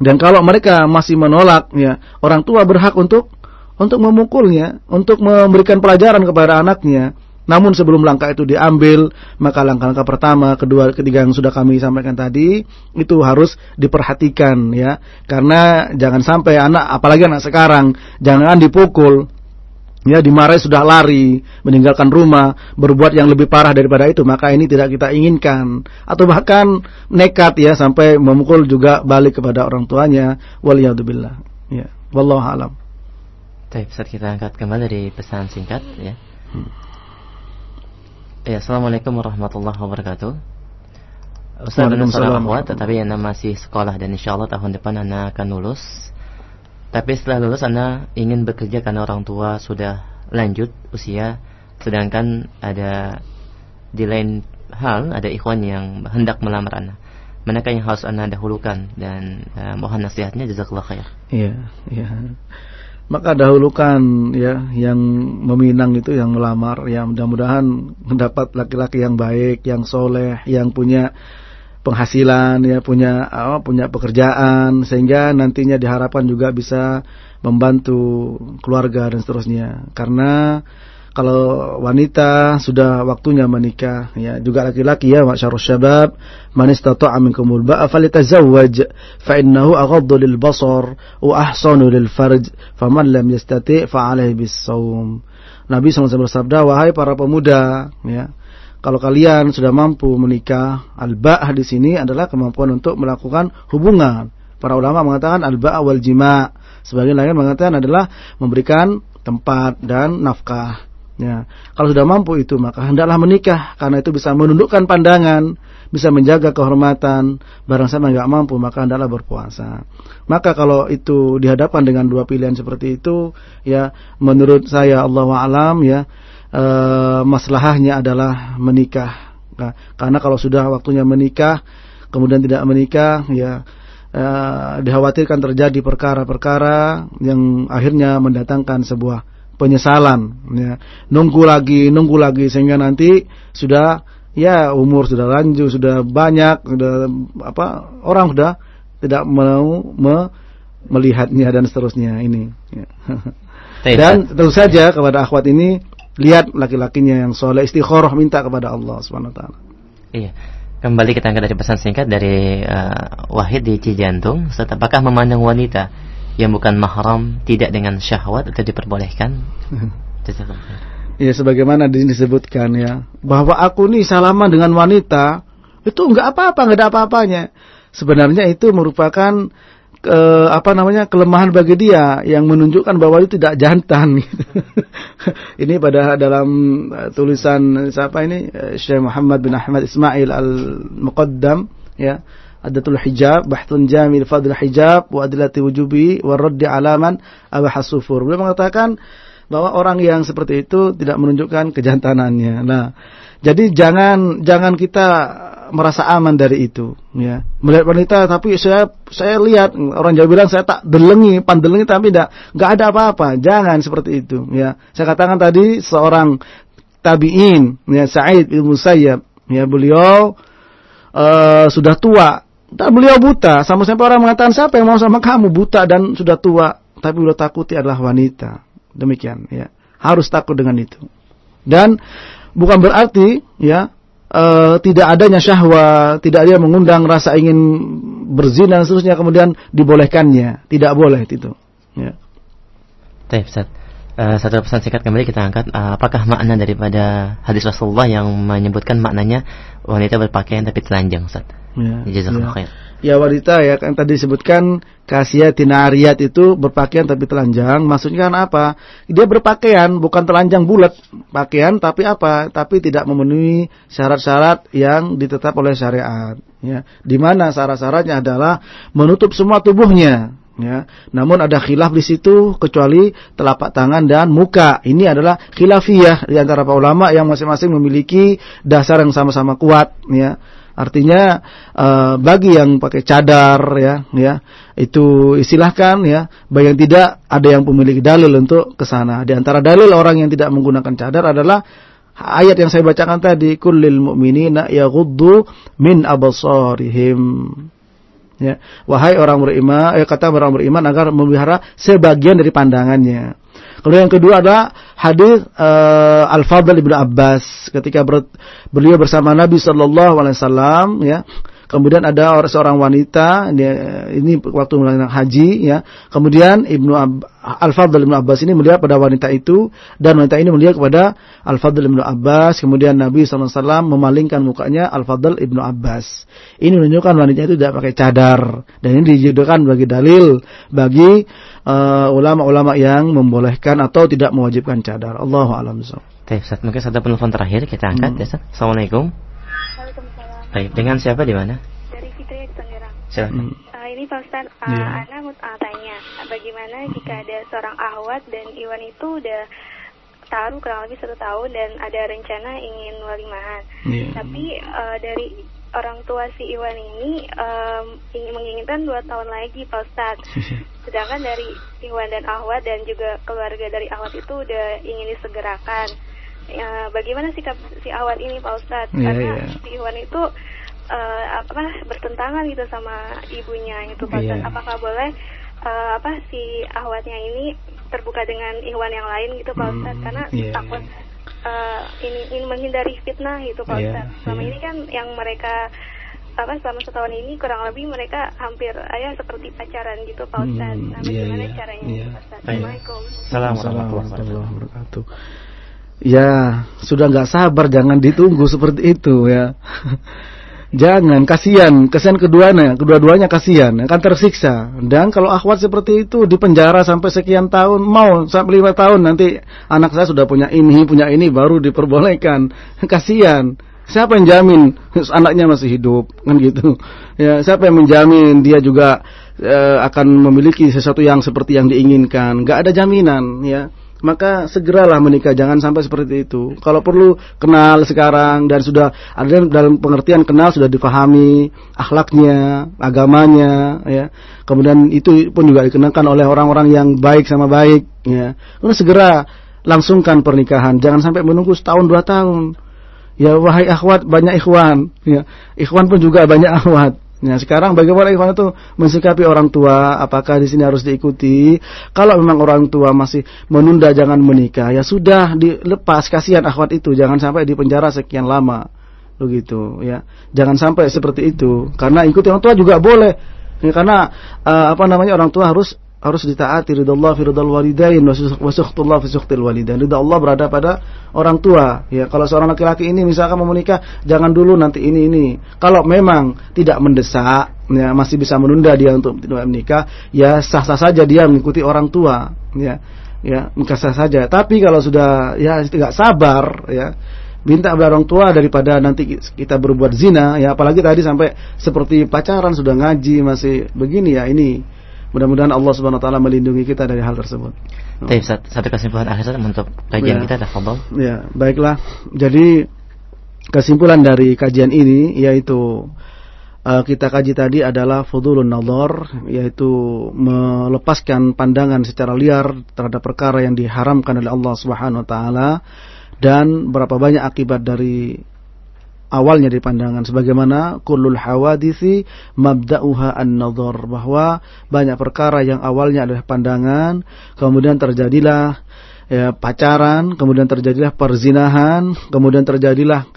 Dan kalau mereka masih menolak ya orang tua berhak untuk untuk memukulnya untuk memberikan pelajaran kepada anaknya namun sebelum langkah itu diambil, maka langkah-langkah pertama, kedua, ketiga yang sudah kami sampaikan tadi itu harus diperhatikan ya. Karena jangan sampai anak apalagi anak sekarang jangan dipukul ya dimarahi sudah lari, meninggalkan rumah, berbuat yang lebih parah daripada itu, maka ini tidak kita inginkan. Atau bahkan nekat ya sampai memukul juga balik kepada orang tuanya. Waliyadzubillah. Ya, wallahu alam. Baik, kita angkat kembali dari pesan singkat ya. Hmm. Ya, Assalamualaikum warahmatullahi wabarakatuh. Ustaz dan seorang akhwat, tetapi Anda masih sekolah dan insya Allah tahun depan Anda akan lulus. Tapi setelah lulus Anda ingin bekerja karena orang tua sudah lanjut usia, sedangkan ada di lain hal ada ikhwan yang hendak melamar Anda. Manakah yang harus Anda dahulukan dan uh, mohon nasihatnya jazakallah khair. Iya, iya maka dahulukan ya yang meminang itu yang melamar. Ya mudah-mudahan mendapat laki-laki yang baik yang soleh yang punya penghasilan ya punya apa punya pekerjaan. Sehingga nantinya diharapkan juga bisa membantu keluarga dan seterusnya. Karena kalau wanita sudah waktunya menikah ya juga laki-laki ya masyarus syabab man istata'a minkumul ba'a falyatazawwaj fa innahu aghaddu lil basar wa ahsanu lil farj faman lam yastati' fa alaihi saum Nabi SAW bersabda wahai para pemuda ya kalau kalian sudah mampu menikah al-ba'ah di sini adalah kemampuan untuk melakukan hubungan. Para ulama mengatakan al-ba'ah wal jima' sebagian lain mengatakan adalah memberikan tempat dan nafkah Ya, kalau sudah mampu itu maka hendaklah menikah karena itu bisa menundukkan pandangan, bisa menjaga kehormatan. Barang sama nggak mampu maka hendaklah berpuasa. Maka kalau itu dihadapkan dengan dua pilihan seperti itu, ya menurut saya Allah alam ya uh, maslahahnya adalah menikah. Nah, karena kalau sudah waktunya menikah, kemudian tidak menikah, ya uh, dikhawatirkan terjadi perkara-perkara yang akhirnya mendatangkan sebuah penyesalan. Ya. Nunggu lagi, nunggu lagi sehingga nanti sudah ya umur sudah lanjut, sudah banyak, sudah apa orang sudah tidak mau me, melihatnya dan seterusnya ini. Ya. Dan tentu saja kepada akhwat ini lihat laki-lakinya yang soleh istikharah minta kepada Allah Subhanahu wa taala. Iya. Kembali kita angkat dari pesan singkat dari uh, Wahid di Cijantung. Apakah memandang wanita yang bukan mahram tidak dengan syahwat atau diperbolehkan? ya sebagaimana disebutkan ya bahwa aku nih salaman dengan wanita itu enggak apa-apa, enggak ada apa-apanya. Sebenarnya itu merupakan ke, apa namanya kelemahan bagi dia yang menunjukkan bahwa itu tidak jantan. ini pada dalam uh, tulisan siapa ini uh, Syekh Muhammad bin Ahmad Ismail al-Muqaddam ya Adatul Hijab, Bahtun Jamil Fadl Hijab, wa Adilati Wujubi, wa Raddi Alaman, Abahasufur. Beliau mengatakan bahwa orang yang seperti itu tidak menunjukkan kejantanannya. Nah, jadi jangan jangan kita merasa aman dari itu ya melihat wanita tapi saya saya lihat orang Jawa bilang saya tak delengi pandelengi tapi tidak nggak ada apa-apa jangan seperti itu ya saya katakan tadi seorang tabiin ya Sa'id bin Musayyab ya beliau uh, sudah tua dan beliau buta sama sampai orang mengatakan siapa yang mau sama kamu buta dan sudah tua tapi beliau takuti adalah wanita demikian ya harus takut dengan itu dan bukan berarti ya uh, tidak adanya syahwat, tidak ada yang mengundang rasa ingin berzina dan seterusnya kemudian dibolehkannya. Tidak boleh itu. Ya. Ustaz. Uh, satu pesan singkat kembali kita angkat uh, apakah makna daripada hadis Rasulullah yang menyebutkan maknanya wanita berpakaian tapi telanjang Ustaz. Ya. Ya. Ya wanita ya kan tadi disebutkan kasiatin ariyat itu berpakaian tapi telanjang. Maksudnya kan apa? Dia berpakaian bukan telanjang bulat, pakaian tapi apa? Tapi tidak memenuhi syarat-syarat yang ditetap oleh syariat. Ya, di mana syarat-syaratnya adalah menutup semua tubuhnya. Ya, namun ada khilaf di situ kecuali telapak tangan dan muka. Ini adalah khilafiyah di antara para ulama yang masing-masing memiliki dasar yang sama-sama kuat. Ya Artinya uh, bagi yang pakai cadar ya, ya itu istilahkan ya. Bagi yang tidak ada yang memiliki dalil untuk ke sana. Di antara dalil orang yang tidak menggunakan cadar adalah ayat yang saya bacakan tadi kullil mu'minina yaghuddu min absarihim. Ya, wahai orang beriman, eh, kata orang beriman agar memelihara sebagian dari pandangannya. Kemudian yang kedua adalah hadis uh, Al-Fadl Ibnu Abbas ketika ber, beliau bersama Nabi sallallahu alaihi wasallam ya Kemudian ada orang seorang wanita dia, ini waktu melakukan haji ya. Kemudian Ibnu Al-Fadl Ibnu Abbas ini melihat pada wanita itu dan wanita ini melihat kepada Al-Fadl Ibnu Abbas. Kemudian Nabi SAW memalingkan mukanya Al-Fadl Ibnu Abbas. Ini menunjukkan wanita itu tidak pakai cadar dan ini dijadikan bagi dalil bagi uh, ulama-ulama uh, yang membolehkan atau tidak mewajibkan cadar. Allahu a'lam Baik, Ustaz. Mungkin satu penelpon terakhir kita angkat hmm. ya, Ustaz. Assalamualaikum. Baik, dengan siapa di mana? Dari Fitri di Tangerang. Silakan. Uh, ini Pak Ustaz, uh, yeah. Ana mau uh, tanya, bagaimana jika ada seorang ahwat dan Iwan itu udah taruh kurang lebih satu tahun dan ada rencana ingin walimahan. Yeah. Tapi uh, dari orang tua si Iwan ini um, ingin menginginkan dua tahun lagi Pak Ustaz. Sedangkan dari Iwan dan Ahwat dan juga keluarga dari Ahwat itu udah ingin disegerakan ya, bagaimana sikap si Awan ini Pak Ustadz yeah, karena yeah. si Iwan itu uh, apa bertentangan gitu sama ibunya itu Pak Ustadz yeah. apakah boleh uh, apa si Ahwatnya ini terbuka dengan Iwan yang lain gitu Pak Ustadz hmm, karena yeah, takut uh, ini ingin menghindari fitnah gitu Pak yeah, Ustadz selama yeah. ini kan yang mereka apa selama setahun ini kurang lebih mereka hampir ayah seperti pacaran gitu Pak Ustadz. Hmm, nah, bagaimana yeah, yeah, caranya yeah. Pak Ustadz? Assalamualaikum. Assalamualaikum warahmatullahi wabarakatuh. Ya, sudah nggak sabar jangan ditunggu seperti itu ya. jangan, kasihan, kasihan keduanya, kedua-duanya kasihan, akan tersiksa. Dan kalau akhwat seperti itu di penjara sampai sekian tahun, mau sampai lima tahun nanti anak saya sudah punya ini, punya ini baru diperbolehkan. kasihan. Siapa yang jamin anaknya masih hidup kan gitu. Ya, siapa yang menjamin dia juga uh, akan memiliki sesuatu yang seperti yang diinginkan? Gak ada jaminan ya maka segeralah menikah jangan sampai seperti itu. Kalau perlu kenal sekarang dan sudah ada dalam pengertian kenal sudah difahami akhlaknya agamanya ya. Kemudian itu pun juga dikenakan oleh orang-orang yang baik sama baik ya. Kemudian segera langsungkan pernikahan. Jangan sampai menunggu setahun dua tahun. Ya wahai akhwat banyak ikhwan ya. Ikhwan pun juga banyak akhwat Nah, sekarang bagaimana ikhwan itu mensikapi orang tua? Apakah di sini harus diikuti? Kalau memang orang tua masih menunda jangan menikah, ya sudah dilepas kasihan akhwat itu, jangan sampai di penjara sekian lama. Begitu, ya. Jangan sampai seperti itu. Karena ikuti orang tua juga boleh. Ya, karena uh, apa namanya orang tua harus harus ditaati ridha Allah fi ridha walidain wa sukhtullah fi sukhtil walidain. Ridha Allah berada pada orang tua. Ya, kalau seorang laki-laki ini misalkan mau menikah, jangan dulu nanti ini ini. Kalau memang tidak mendesak, ya masih bisa menunda dia untuk tidak menikah, ya sah-sah saja dia mengikuti orang tua, ya. Ya, sah saja. Tapi kalau sudah ya tidak sabar, ya minta orang tua daripada nanti kita berbuat zina ya apalagi tadi sampai seperti pacaran sudah ngaji masih begini ya ini Mudah-mudahan Allah Subhanahu wa taala melindungi kita dari hal tersebut. Baik, satu kesimpulan akhir untuk kajian ya. kita Fadhol. Ya, baiklah. Jadi kesimpulan dari kajian ini yaitu uh, kita kaji tadi adalah fudulun nazar yaitu melepaskan pandangan secara liar terhadap perkara yang diharamkan oleh Allah Subhanahu wa taala dan berapa banyak akibat dari awalnya di pandangan sebagaimana kullul hawadisi mabda'uha an-nadhar bahwa banyak perkara yang awalnya adalah pandangan kemudian terjadilah ya, pacaran kemudian terjadilah perzinahan kemudian terjadilah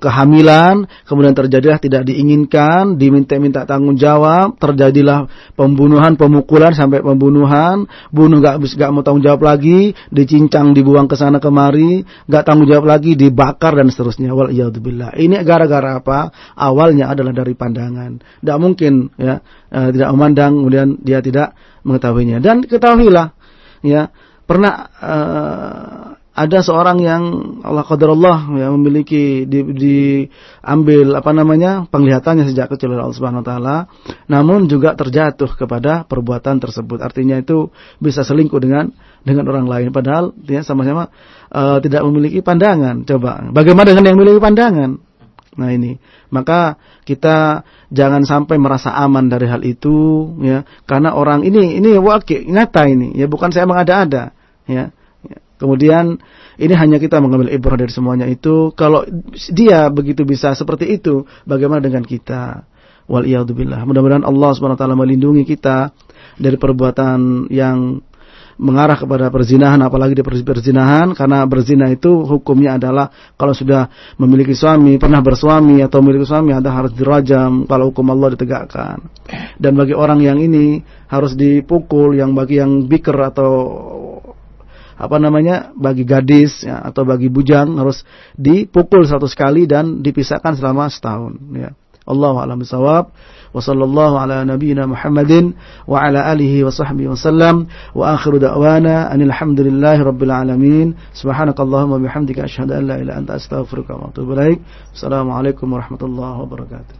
kehamilan, kemudian terjadilah tidak diinginkan, diminta-minta tanggung jawab, terjadilah pembunuhan, pemukulan sampai pembunuhan, bunuh gak, gak mau tanggung jawab lagi, dicincang, dibuang ke sana kemari, gak tanggung jawab lagi, dibakar dan seterusnya. Wal Ini gara-gara apa? Awalnya adalah dari pandangan. Tidak mungkin ya eh, tidak memandang, kemudian dia tidak mengetahuinya. Dan ketahuilah ya pernah uh, ada seorang yang Allah qadarullah yang memiliki di, diambil apa namanya penglihatannya sejak kecil oleh Allah Subhanahu wa taala namun juga terjatuh kepada perbuatan tersebut. Artinya itu bisa selingkuh dengan dengan orang lain. Padahal dia sama-sama uh, tidak memiliki pandangan. Coba bagaimana dengan yang memiliki pandangan? Nah ini. Maka kita jangan sampai merasa aman dari hal itu ya. Karena orang ini ini wakil nyata ini. Ya bukan saya mengada-ada ya Kemudian ini hanya kita mengambil ibrah dari semuanya itu. Kalau dia begitu bisa seperti itu, bagaimana dengan kita? Wal billah. Mudah-mudahan Allah Subhanahu wa taala melindungi kita dari perbuatan yang mengarah kepada perzinahan apalagi di perzinahan karena berzina itu hukumnya adalah kalau sudah memiliki suami pernah bersuami atau memiliki suami ada harus dirajam kalau hukum Allah ditegakkan dan bagi orang yang ini harus dipukul yang bagi yang biker atau apa namanya bagi gadis ya, atau bagi bujang harus dipukul satu sekali dan dipisahkan selama setahun ya. Allah a'lam bishawab wa sallallahu ala nabiyyina Muhammadin wa ala alihi wa sahbihi wa sallam. Wa akhiru da'wana anil rabbil alamin. Subhanakallahumma bihamdika asyhadu an la ilaha anta astaghfiruka wa atubu ilaik. Assalamu alaikum warahmatullahi wabarakatuh